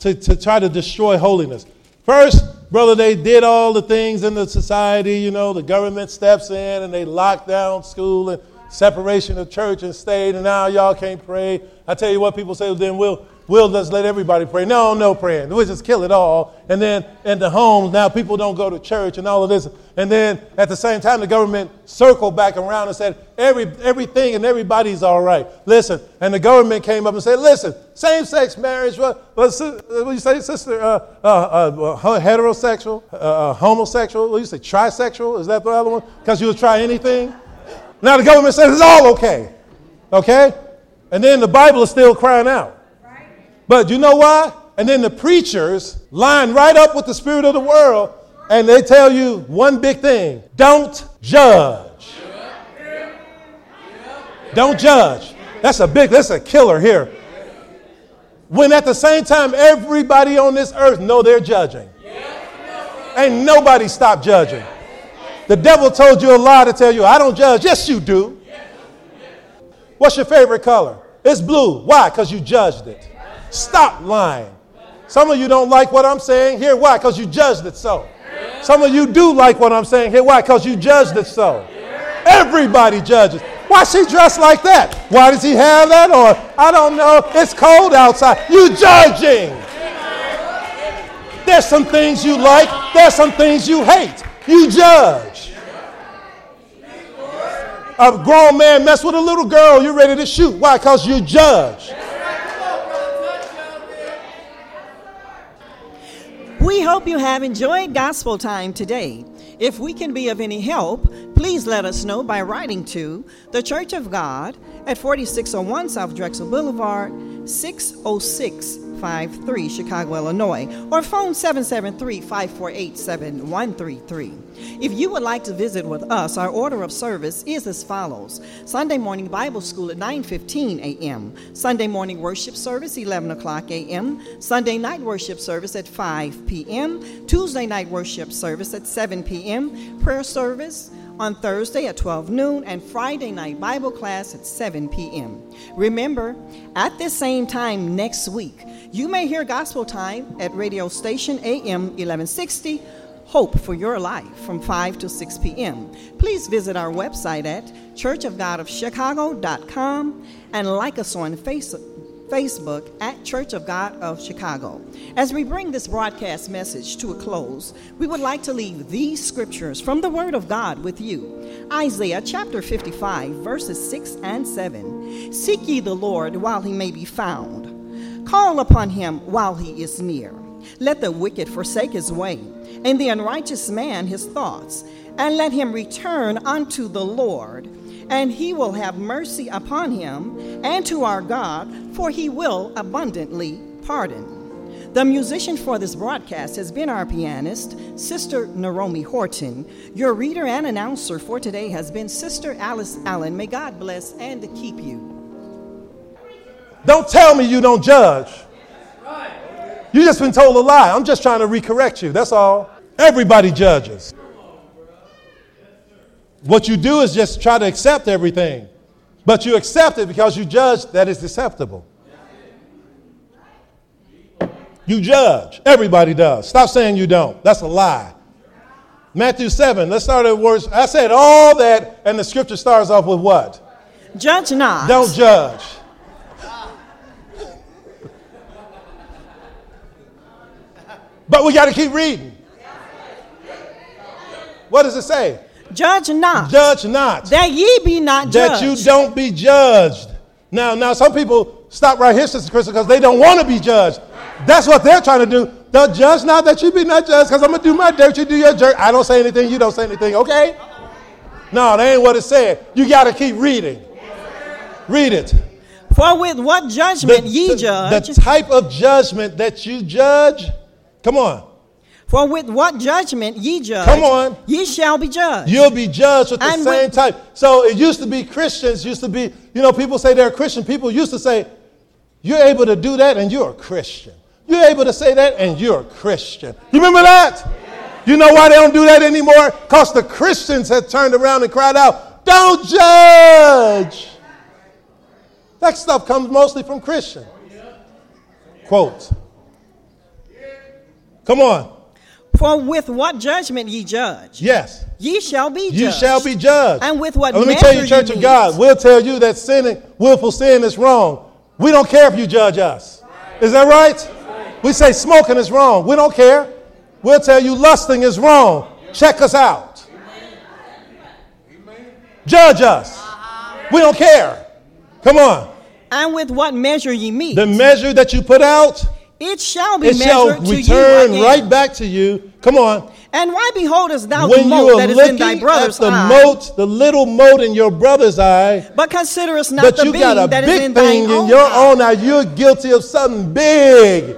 to, to try to destroy holiness. First, brother, they did all the things in the society, you know, the government steps in and they lock down school and separation of church and state, and now y'all can't pray. I tell you what, people say, well, then we'll, we'll just let everybody pray. No, no praying. We'll just kill it all. And then in the homes, now people don't go to church and all of this. And then at the same time, the government circled back around and said, Every, everything and everybody's all right. Listen. And the government came up and said, listen, same sex marriage, what, what, what you say, sister, uh, uh, uh, heterosexual, uh, uh, homosexual, what you say, trisexual? Is that the other one? Because you'll try anything? Now the government says it's all okay. Okay? And then the Bible is still crying out. But you know why? And then the preachers line right up with the spirit of the world and they tell you one big thing don't judge. Don't judge. That's a big, that's a killer here. When at the same time, everybody on this earth know they're judging. Ain't nobody stop judging. The devil told you a lie to tell you, I don't judge. Yes, you do. What's your favorite color? It's blue. Why? Because you judged it. Stop lying. Some of you don't like what I'm saying. Here, why? Because you judged it so. Some of you do like what I'm saying. Here, why? Because you judged it so. Everybody judges. Why she dressed like that? Why does he have that on? I don't know. It's cold outside. You judging. There's some things you like. There's some things you hate. You judge. A grown man mess with a little girl, you're ready to shoot. Why? Because you judge. We hope you have enjoyed gospel time today. If we can be of any help, please let us know by writing to the Church of God at 4601 South Drexel Boulevard, oh 60653, Chicago, Illinois, or phone 773 548 7133. If you would like to visit with us, our order of service is as follows Sunday morning Bible school at 9:15 a.m., Sunday morning worship service 11 o'clock a.m., Sunday night worship service at 5 p.m., Tuesday night worship service at 7 p.m., prayer service on Thursday at 12 noon and Friday night Bible class at 7 p.m. Remember, at this same time next week, you may hear Gospel Time at radio station AM 1160 Hope for Your Life from 5 to 6 p.m. Please visit our website at churchofgodofchicago.com and like us on Facebook at Church of God of Chicago. As we bring this broadcast message to a close, we would like to leave these scriptures from the Word of God with you. Isaiah chapter 55, verses 6 and 7. Seek ye the Lord while he may be found, call upon him while he is near. Let the wicked forsake his way and the unrighteous man his thoughts, and let him return unto the Lord, and he will have mercy upon him, and to our God, for he will abundantly pardon. The musician for this broadcast has been our pianist, Sister Naomi Horton. Your reader and announcer for today has been Sister Alice Allen. May God bless and keep you. Don't tell me you don't judge. You just been told a lie. I'm just trying to recorrect you. That's all. Everybody judges. What you do is just try to accept everything. But you accept it because you judge that it's acceptable. You judge. Everybody does. Stop saying you don't. That's a lie. Matthew 7, let's start at words. I said all that, and the scripture starts off with what? Judge not. Don't judge. But we got to keep reading. What does it say? Judge not. Judge not. That ye be not That judged. That you don't be judged. Now, now some people stop right here, Sister Krista, because they don't want to be judged. That's what they're trying to do. Don't judge not that you be not judged, because I'm gonna do my dirt, you do your dirt. I don't say anything, you don't say anything, okay? No, that ain't what it said. You gotta keep reading. Read it. For with what judgment ye the, judge, the type of judgment that you judge, come on. For with what judgment ye judge, Come on. ye shall be judged. You'll be judged with the And same with- type. So it used to be Christians, used to be, you know, people say they're Christian. People used to say, you're able to do that and you're a Christian. You're able to say that and you're a Christian. You remember that? You know why they don't do that anymore? Because the Christians had turned around and cried out, don't judge. That stuff comes mostly from Christian. Quote. Come on. For with what judgment ye judge, Yes. ye shall be judged. You shall be judged. And with what Let me tell you, Church you of. God, we'll tell you that sinning, willful sin is wrong. We don't care if you judge us. Is that right? We say smoking is wrong. We don't care. We'll tell you lusting is wrong. Check us out. Judge us. We don't care. Come on. And with what measure ye meet, The measure that you put out, it shall be it shall measured to you return right back to you. Come on. And why beholdest thou When the mote that is in thy at brother's the eye, mote, the little mote in your brother's eye, but considerest not But the you beam got a that is big in thing in your eye? own eye. You're guilty of something big.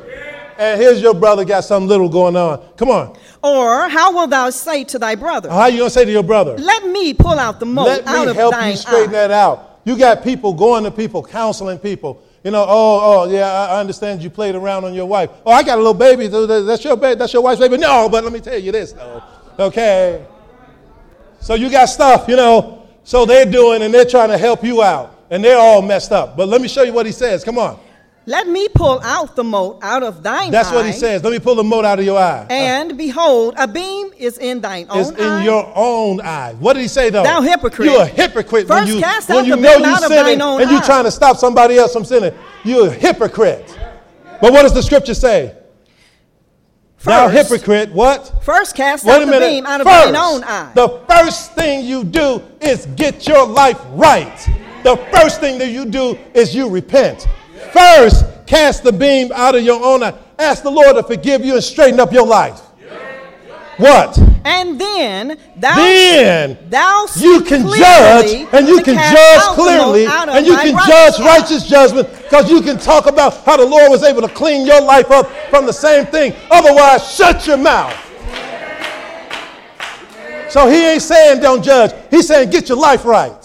And here's your brother got something little going on. Come on. Or how will thou say to thy brother, How are you gonna say to your brother? Let me pull out the mote Let out me help you straighten eye. that out. You got people going to people, counseling people. You know, oh, oh, yeah, I understand you played around on your wife. Oh, I got a little baby. That's your baby. That's your wife's baby. No, but let me tell you this though. Okay. So you got stuff, you know. So they're doing, and they're trying to help you out, and they're all messed up. But let me show you what he says. Come on. Let me pull out the mote out of thine eye. That's eye. what he says. Let me pull the mote out of your eye. And behold, a beam is in thine own eye. It's in eye. your own eye. What did he say though? Thou hypocrite. You're a hypocrite when First you cast when out you the know beam you out of sinning thine own and you're trying to stop somebody else from sinning. You're a hypocrite. But what does the scripture say? Thou hypocrite, what? First cast Wait out the beam out of First, thine own eye. The first thing you do is get your life right. The first thing that you do is you repent. First, cast the beam out of your own eye. Ask the Lord to forgive you and straighten up your life. What? and then thou, Then thou you can judge and you can judge clearly mote out of and you can judge righteous judgment because you can talk about how the Lord was able to clean your life up from the same thing. Otherwise, shut your mouth. So he ain't saying don't judge. He's saying get your life right.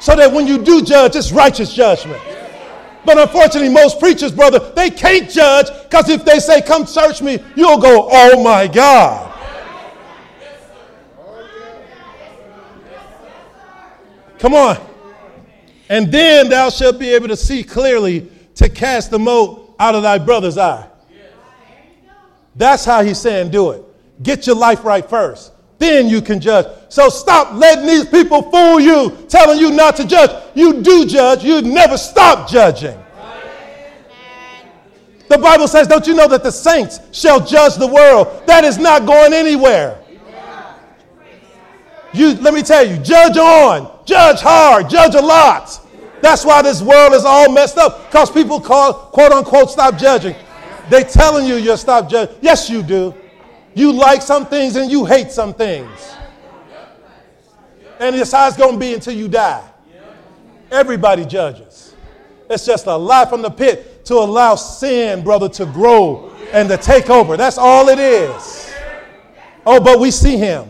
So that when you do judge, it's righteous judgment. But unfortunately, most preachers, brother, they can't judge because if they say, Come search me, you'll go, Oh my God. Come on. And then thou shalt be able to see clearly to cast the mote out of thy brother's eye. That's how he's saying do it. Get your life right first. Then you can judge. So stop letting these people fool you, telling you not to judge. You do judge, you never stop judging. The Bible says, Don't you know that the saints shall judge the world? That is not going anywhere. You, let me tell you, judge on, judge hard, judge a lot. That's why this world is all messed up because people call, quote unquote, stop judging. They telling you you'll stop judging. Yes, you do. You like some things and you hate some things. And it's how it's going to be until you die. Everybody judges. It's just a lie from the pit to allow sin, brother, to grow and to take over. That's all it is. Oh, but we see him.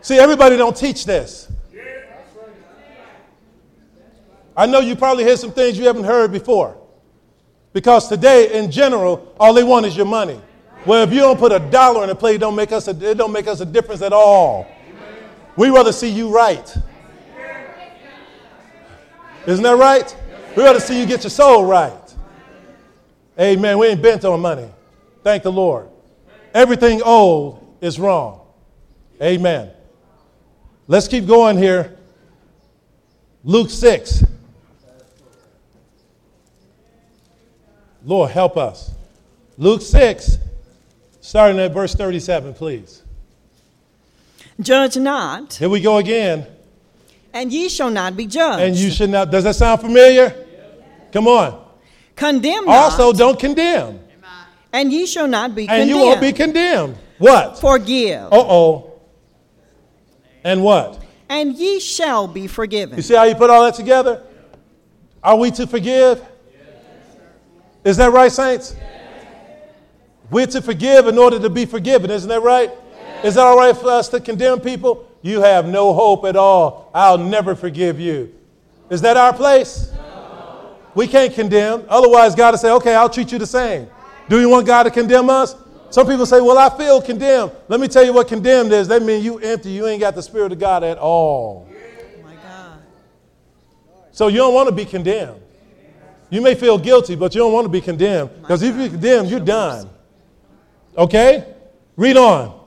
See, everybody don't teach this. I know you probably heard some things you haven't heard before. Because today, in general, all they want is your money. Well, if you don't put a dollar in a plate, it don't make us a, it don't make us a difference at all. We rather see you right. Isn't that right? We rather see you get your soul right. Amen. We ain't bent on money. Thank the Lord. Everything old is wrong. Amen. Let's keep going here. Luke 6. Lord, help us. Luke 6, starting at verse 37, please. Judge not, Here we go again. and ye shall not be judged. And you should not. Does that sound familiar? Come on. condemn not, Also, don't condemn. and ye shall not be And condemned. And you won't be condemned. What? Forgive, Uh oh. And what? and ye shall be forgiven. You see how you put all that together? Are we to forgive? Is that right, saints? We're to forgive in order to be forgiven. Isn't that right? Is that all right for us to condemn people? You have no hope at all. I'll never forgive you. Is that our place? We can't condemn. Otherwise, God will say, okay, I'll treat you the same. Do you want God to condemn us? Some people say, well, I feel condemned. Let me tell you what condemned is. That means you empty. You ain't got the Spirit of God at all. Oh my God. So you don't want to be condemned. You may feel guilty, but you don't want to be condemned. Because if you're condemned, you're done. Okay? Read on.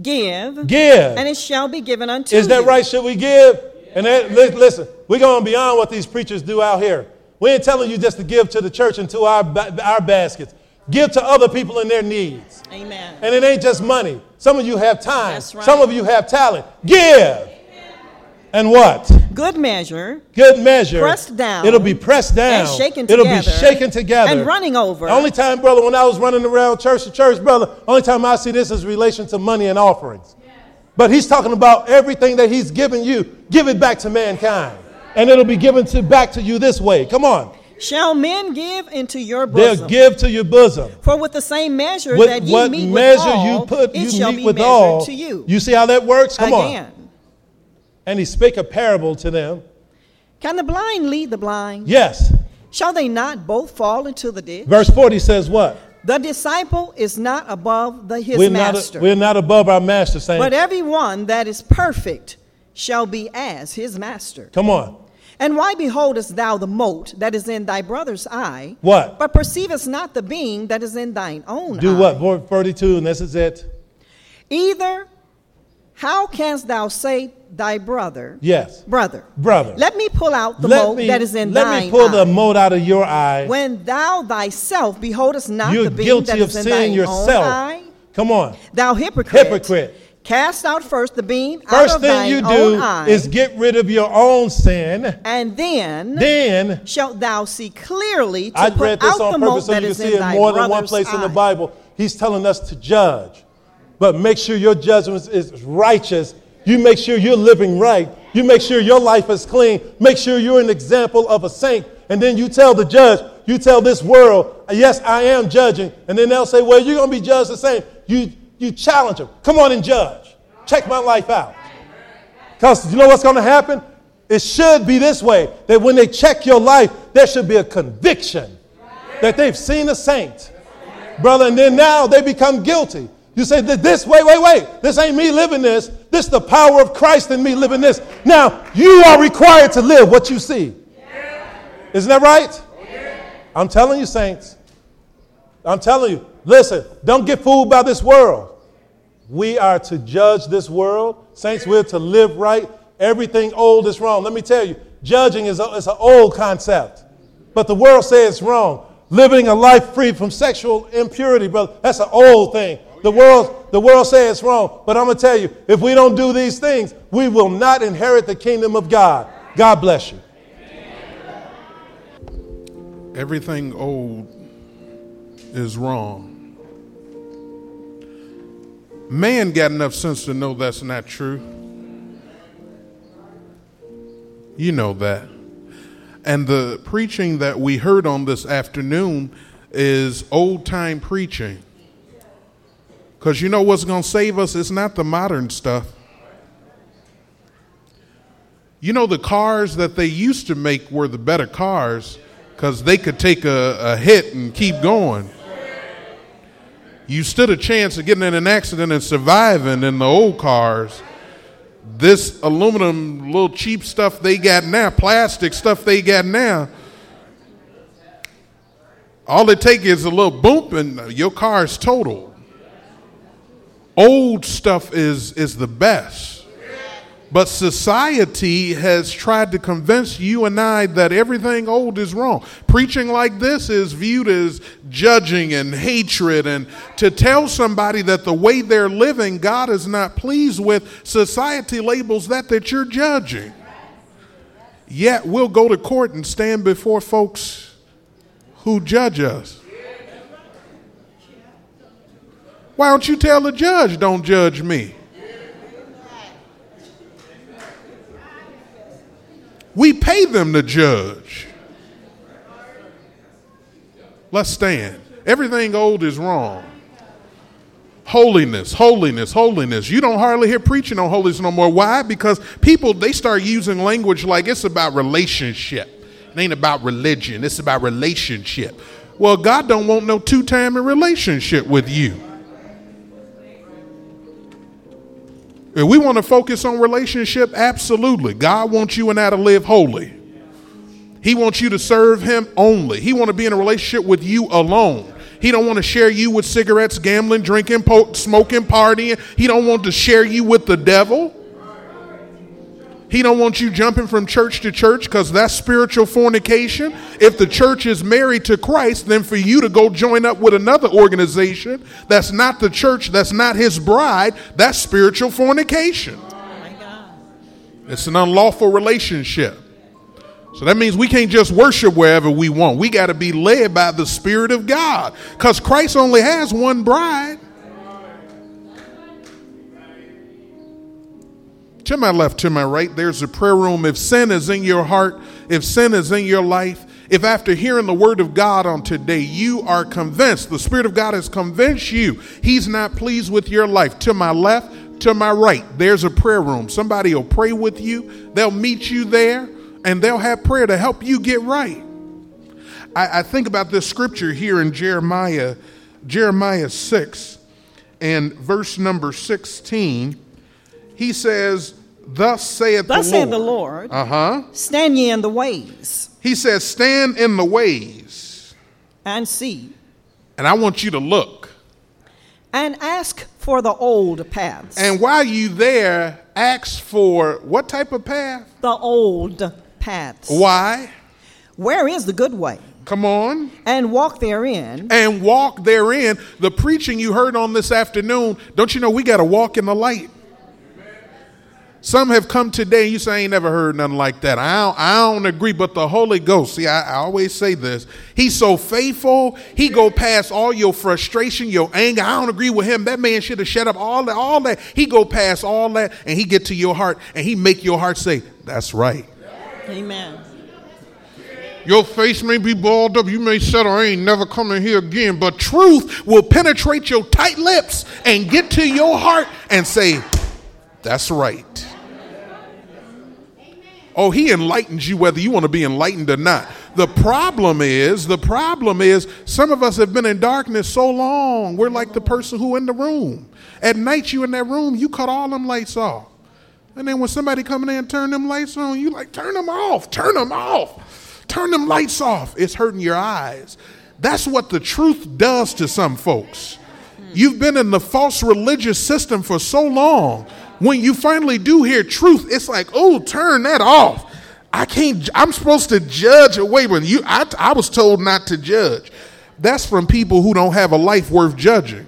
Give, Give. and it shall be given unto you. Is that you. right? Should we give? And that, listen, we're going beyond what these preachers do out here. We ain't telling you just to give to the church and to our, our baskets. Give to other people in their needs. Amen. And it ain't just money. Some of you have time. That's right. Some of you have talent. Give. And what? Good measure, Good measure. Pressed down It'll be pressed down. and shaken together. It'll together, be shaken together. and running over. The only time, brother, when I was running around church to church, brother, only time I see this is relation to money and offerings. But he's talking about everything that he's given you. Give it back to mankind. And it'll be given to back to you this way. Come on. Shall men give into your They'll bosom? give to your bosom. For with the same measure With that ye what meet measure withal, you put, it you shall meet be with measured all. to you. You see how that works? Come Again. on. And he spake a parable to them. Can the blind lead the blind? Yes. Shall they not both fall into the ditch? Verse 40 says what? The disciple is not above the, his We're master, not, we're not above our master, saying, but every one that is perfect shall be as his master. Come on. And why beholdest thou the mote that is in thy brother's eye, What? but perceivest not the beam that is in thine own eye. Do eye? what? Verse 32, and this is it. Either how canst thou say thy brother, Yes. brother, Brother. let me pull out the let mote me, that is in let thine Let me pull eye, the mote out of your eye. when thou thyself beholdest not You're the beam that is in thine yourself. own eye? Come on. Thou hypocrite. Hypocrite. Cast out first the beam out First of thing you do eye, is get rid of your own sin. and then, Then shalt thou see clearly to I put read this out on the purpose mote so that you can see in it more than one place in the. Bible. He's telling us to judge. But make sure your judgment is righteous. You make sure you're living right. You make sure your life is clean. Make sure you're an example of a saint. And then you tell the judge, you tell this world, yes, I am judging. And then they'll say, well, you're going to be judged the same. You, you challenge them. Come on and judge. Check my life out. Because you know what's going to happen? It should be this way that when they check your life, there should be a conviction that they've seen a saint. Brother, and then now they become guilty. You say, that this, wait, wait, wait. This ain't me living this. This is the power of Christ in me living this. Now, you are required to live what you see. Isn't that right? I'm telling you, saints. I'm telling you. Listen, don't get fooled by this world. We are to judge this world. Saints, we're to live right. Everything old is wrong. Let me tell you, judging is, a, is an old concept. But the world says it's wrong. Living a life free from sexual impurity, brother, that's an old thing. The world, the world says it's wrong. But I'm going to tell you, if we don't do these things, we will not inherit the kingdom of God. God bless you. Everything old is wrong. Man got enough sense to know that's not true. You know that. And the preaching that we heard on this afternoon is old time preaching. Because you know what's going to save us? It's not the modern stuff. You know, the cars that they used to make were the better cars because they could take a, a hit and keep going you stood a chance of getting in an accident and surviving in the old cars. This aluminum, little cheap stuff they got now, plastic stuff they got now, all it takes is a little boom and your car is total. Old stuff is, is the best. But society has tried to convince you and I that everything old is wrong. Preaching like this is viewed as judging and hatred. And to tell somebody that the way they're living, God is not pleased with, society labels that that you're judging. Yet we'll go to court and stand before folks who judge us. Why don't you tell the judge, don't judge me? We pay them to judge. Let's stand. Everything old is wrong. Holiness, holiness, holiness. You don't hardly hear preaching on holiness no more. Why? Because people they start using language like it's about relationship. It ain't about religion. It's about relationship. Well, God don't want no two-time relationship with you. If we want to focus on relationship, absolutely. God wants you and I to live holy. He wants you to serve him only. He want to be in a relationship with you alone. He don't want to share you with cigarettes, gambling, drinking, po- smoking, partying. He don't want to share you with the devil. He don't want you jumping from church to church because that's spiritual fornication. If the church is married to Christ, then for you to go join up with another organization that's not the church, that's not his bride, that's spiritual fornication. It's an unlawful relationship. So that means we can't just worship wherever we want. We got to be led by the Spirit of God because Christ only has one bride. To my left, to my right, there's a prayer room. If sin is in your heart, if sin is in your life, if after hearing the word of God on today, you are convinced, the Spirit of God has convinced you He's not pleased with your life, to my left, to my right, there's a prayer room. Somebody will pray with you, they'll meet you there, and they'll have prayer to help you get right. I, I think about this scripture here in Jeremiah, Jeremiah 6, and verse number 16. He says, Thus saith Thus the Lord. saith the Lord. Uh huh. Stand ye in the ways He says, Stand in the ways, and see, and I want you to look. and ask for the old paths. And while you there, ask for what type of path? the old paths. Why? Where is the good way? Come on. And walk therein. And walk therein. The preaching you heard on this afternoon, don't you know we got to walk in the light? Some have come today, you say, I ain't never heard nothing like that. I don't, I don't agree, but the Holy Ghost, see, I, I always say this. He's so faithful, he go past all your frustration, your anger. I don't agree with him. That man should have shut up all that, all that. He go past all that, and he get to your heart, and he make your heart say, that's right. Amen. Your face may be balled up. You may say, I ain't never coming here again. But truth will penetrate your tight lips and get to your heart and say, That's right. Oh, he enlightens you whether you want to be enlightened or not. The problem is, the problem is, some of us have been in darkness so long, we're like the person who in the room. At night, you in that room, you cut all them lights off. And then when somebody come in there and turn them lights on, you like, turn them off, turn them off, turn them lights off. It's hurting your eyes. That's what the truth does to some folks. You've been in the false religious system for so long. When you finally do hear truth, it's like, oh, turn that off. I can't, I'm supposed to judge away when you, I, I was told not to judge. That's from people who don't have a life worth judging.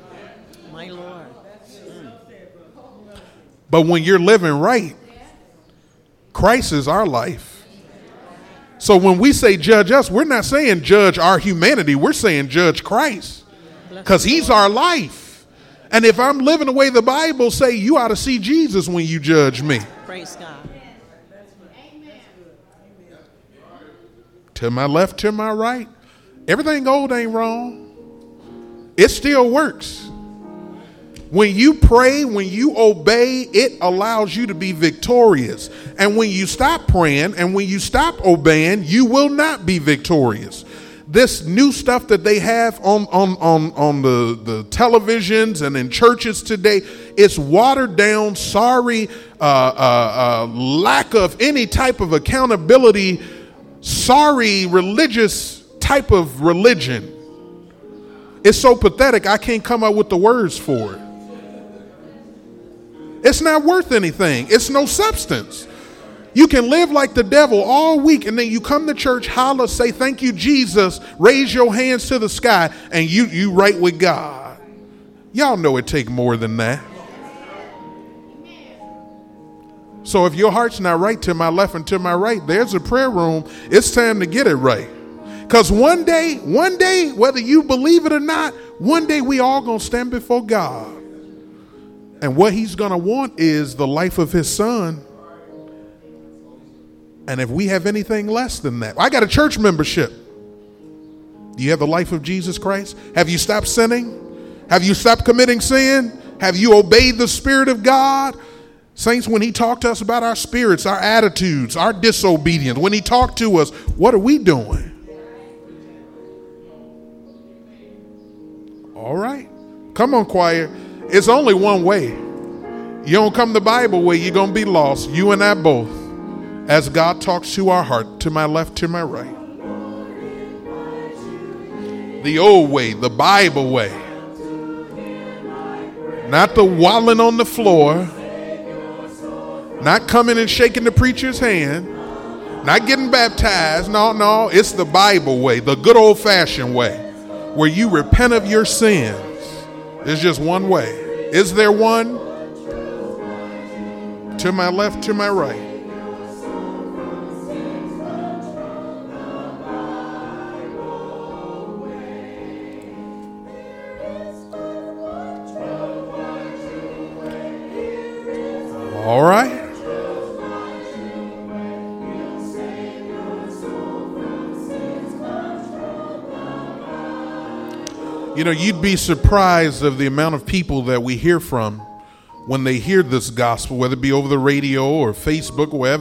My Lord. But when you're living right, Christ is our life. So when we say judge us, we're not saying judge our humanity, we're saying judge Christ because he's our life. And if I'm living the way the Bible say, you ought to see Jesus when you judge me. Praise God. To my left, to my right, everything old ain't wrong. It still works. When you pray, when you obey, it allows you to be victorious. And when you stop praying and when you stop obeying, you will not be victorious. This new stuff that they have on, on, on, on the, the televisions and in churches today, it's watered down, sorry, uh, uh, uh, lack of any type of accountability, sorry, religious type of religion. It's so pathetic, I can't come up with the words for it. It's not worth anything. It's no substance. You can live like the devil all week and then you come to church, holler, say, Thank you, Jesus, raise your hands to the sky, and you you right with God. Y'all know it take more than that. So if your heart's not right to my left and to my right, there's a prayer room. It's time to get it right. Because one day, one day, whether you believe it or not, one day we all gonna stand before God. And what he's to want is the life of his son. And if we have anything less than that, I got a church membership. Do you have the life of Jesus Christ? Have you stopped sinning? Have you stopped committing sin? Have you obeyed the Spirit of God? Saints, when he talked to us about our spirits, our attitudes, our disobedience, when he talked to us, what are we doing? All right. Come on, choir. It's only one way. You don't come the Bible way, you're going to be lost. You and I both. As God talks to our heart, to my left, to my right. The old way, the Bible way. Not the walling on the floor. Not coming and shaking the preacher's hand. Not getting baptized. No, no. It's the Bible way, the good old fashioned way, where you repent of your sins. There's just one way. Is there one? To my left, to my right. All right. You know, you'd be surprised of the amount of people that we hear from when they hear this gospel, whether it be over the radio or Facebook, or wherever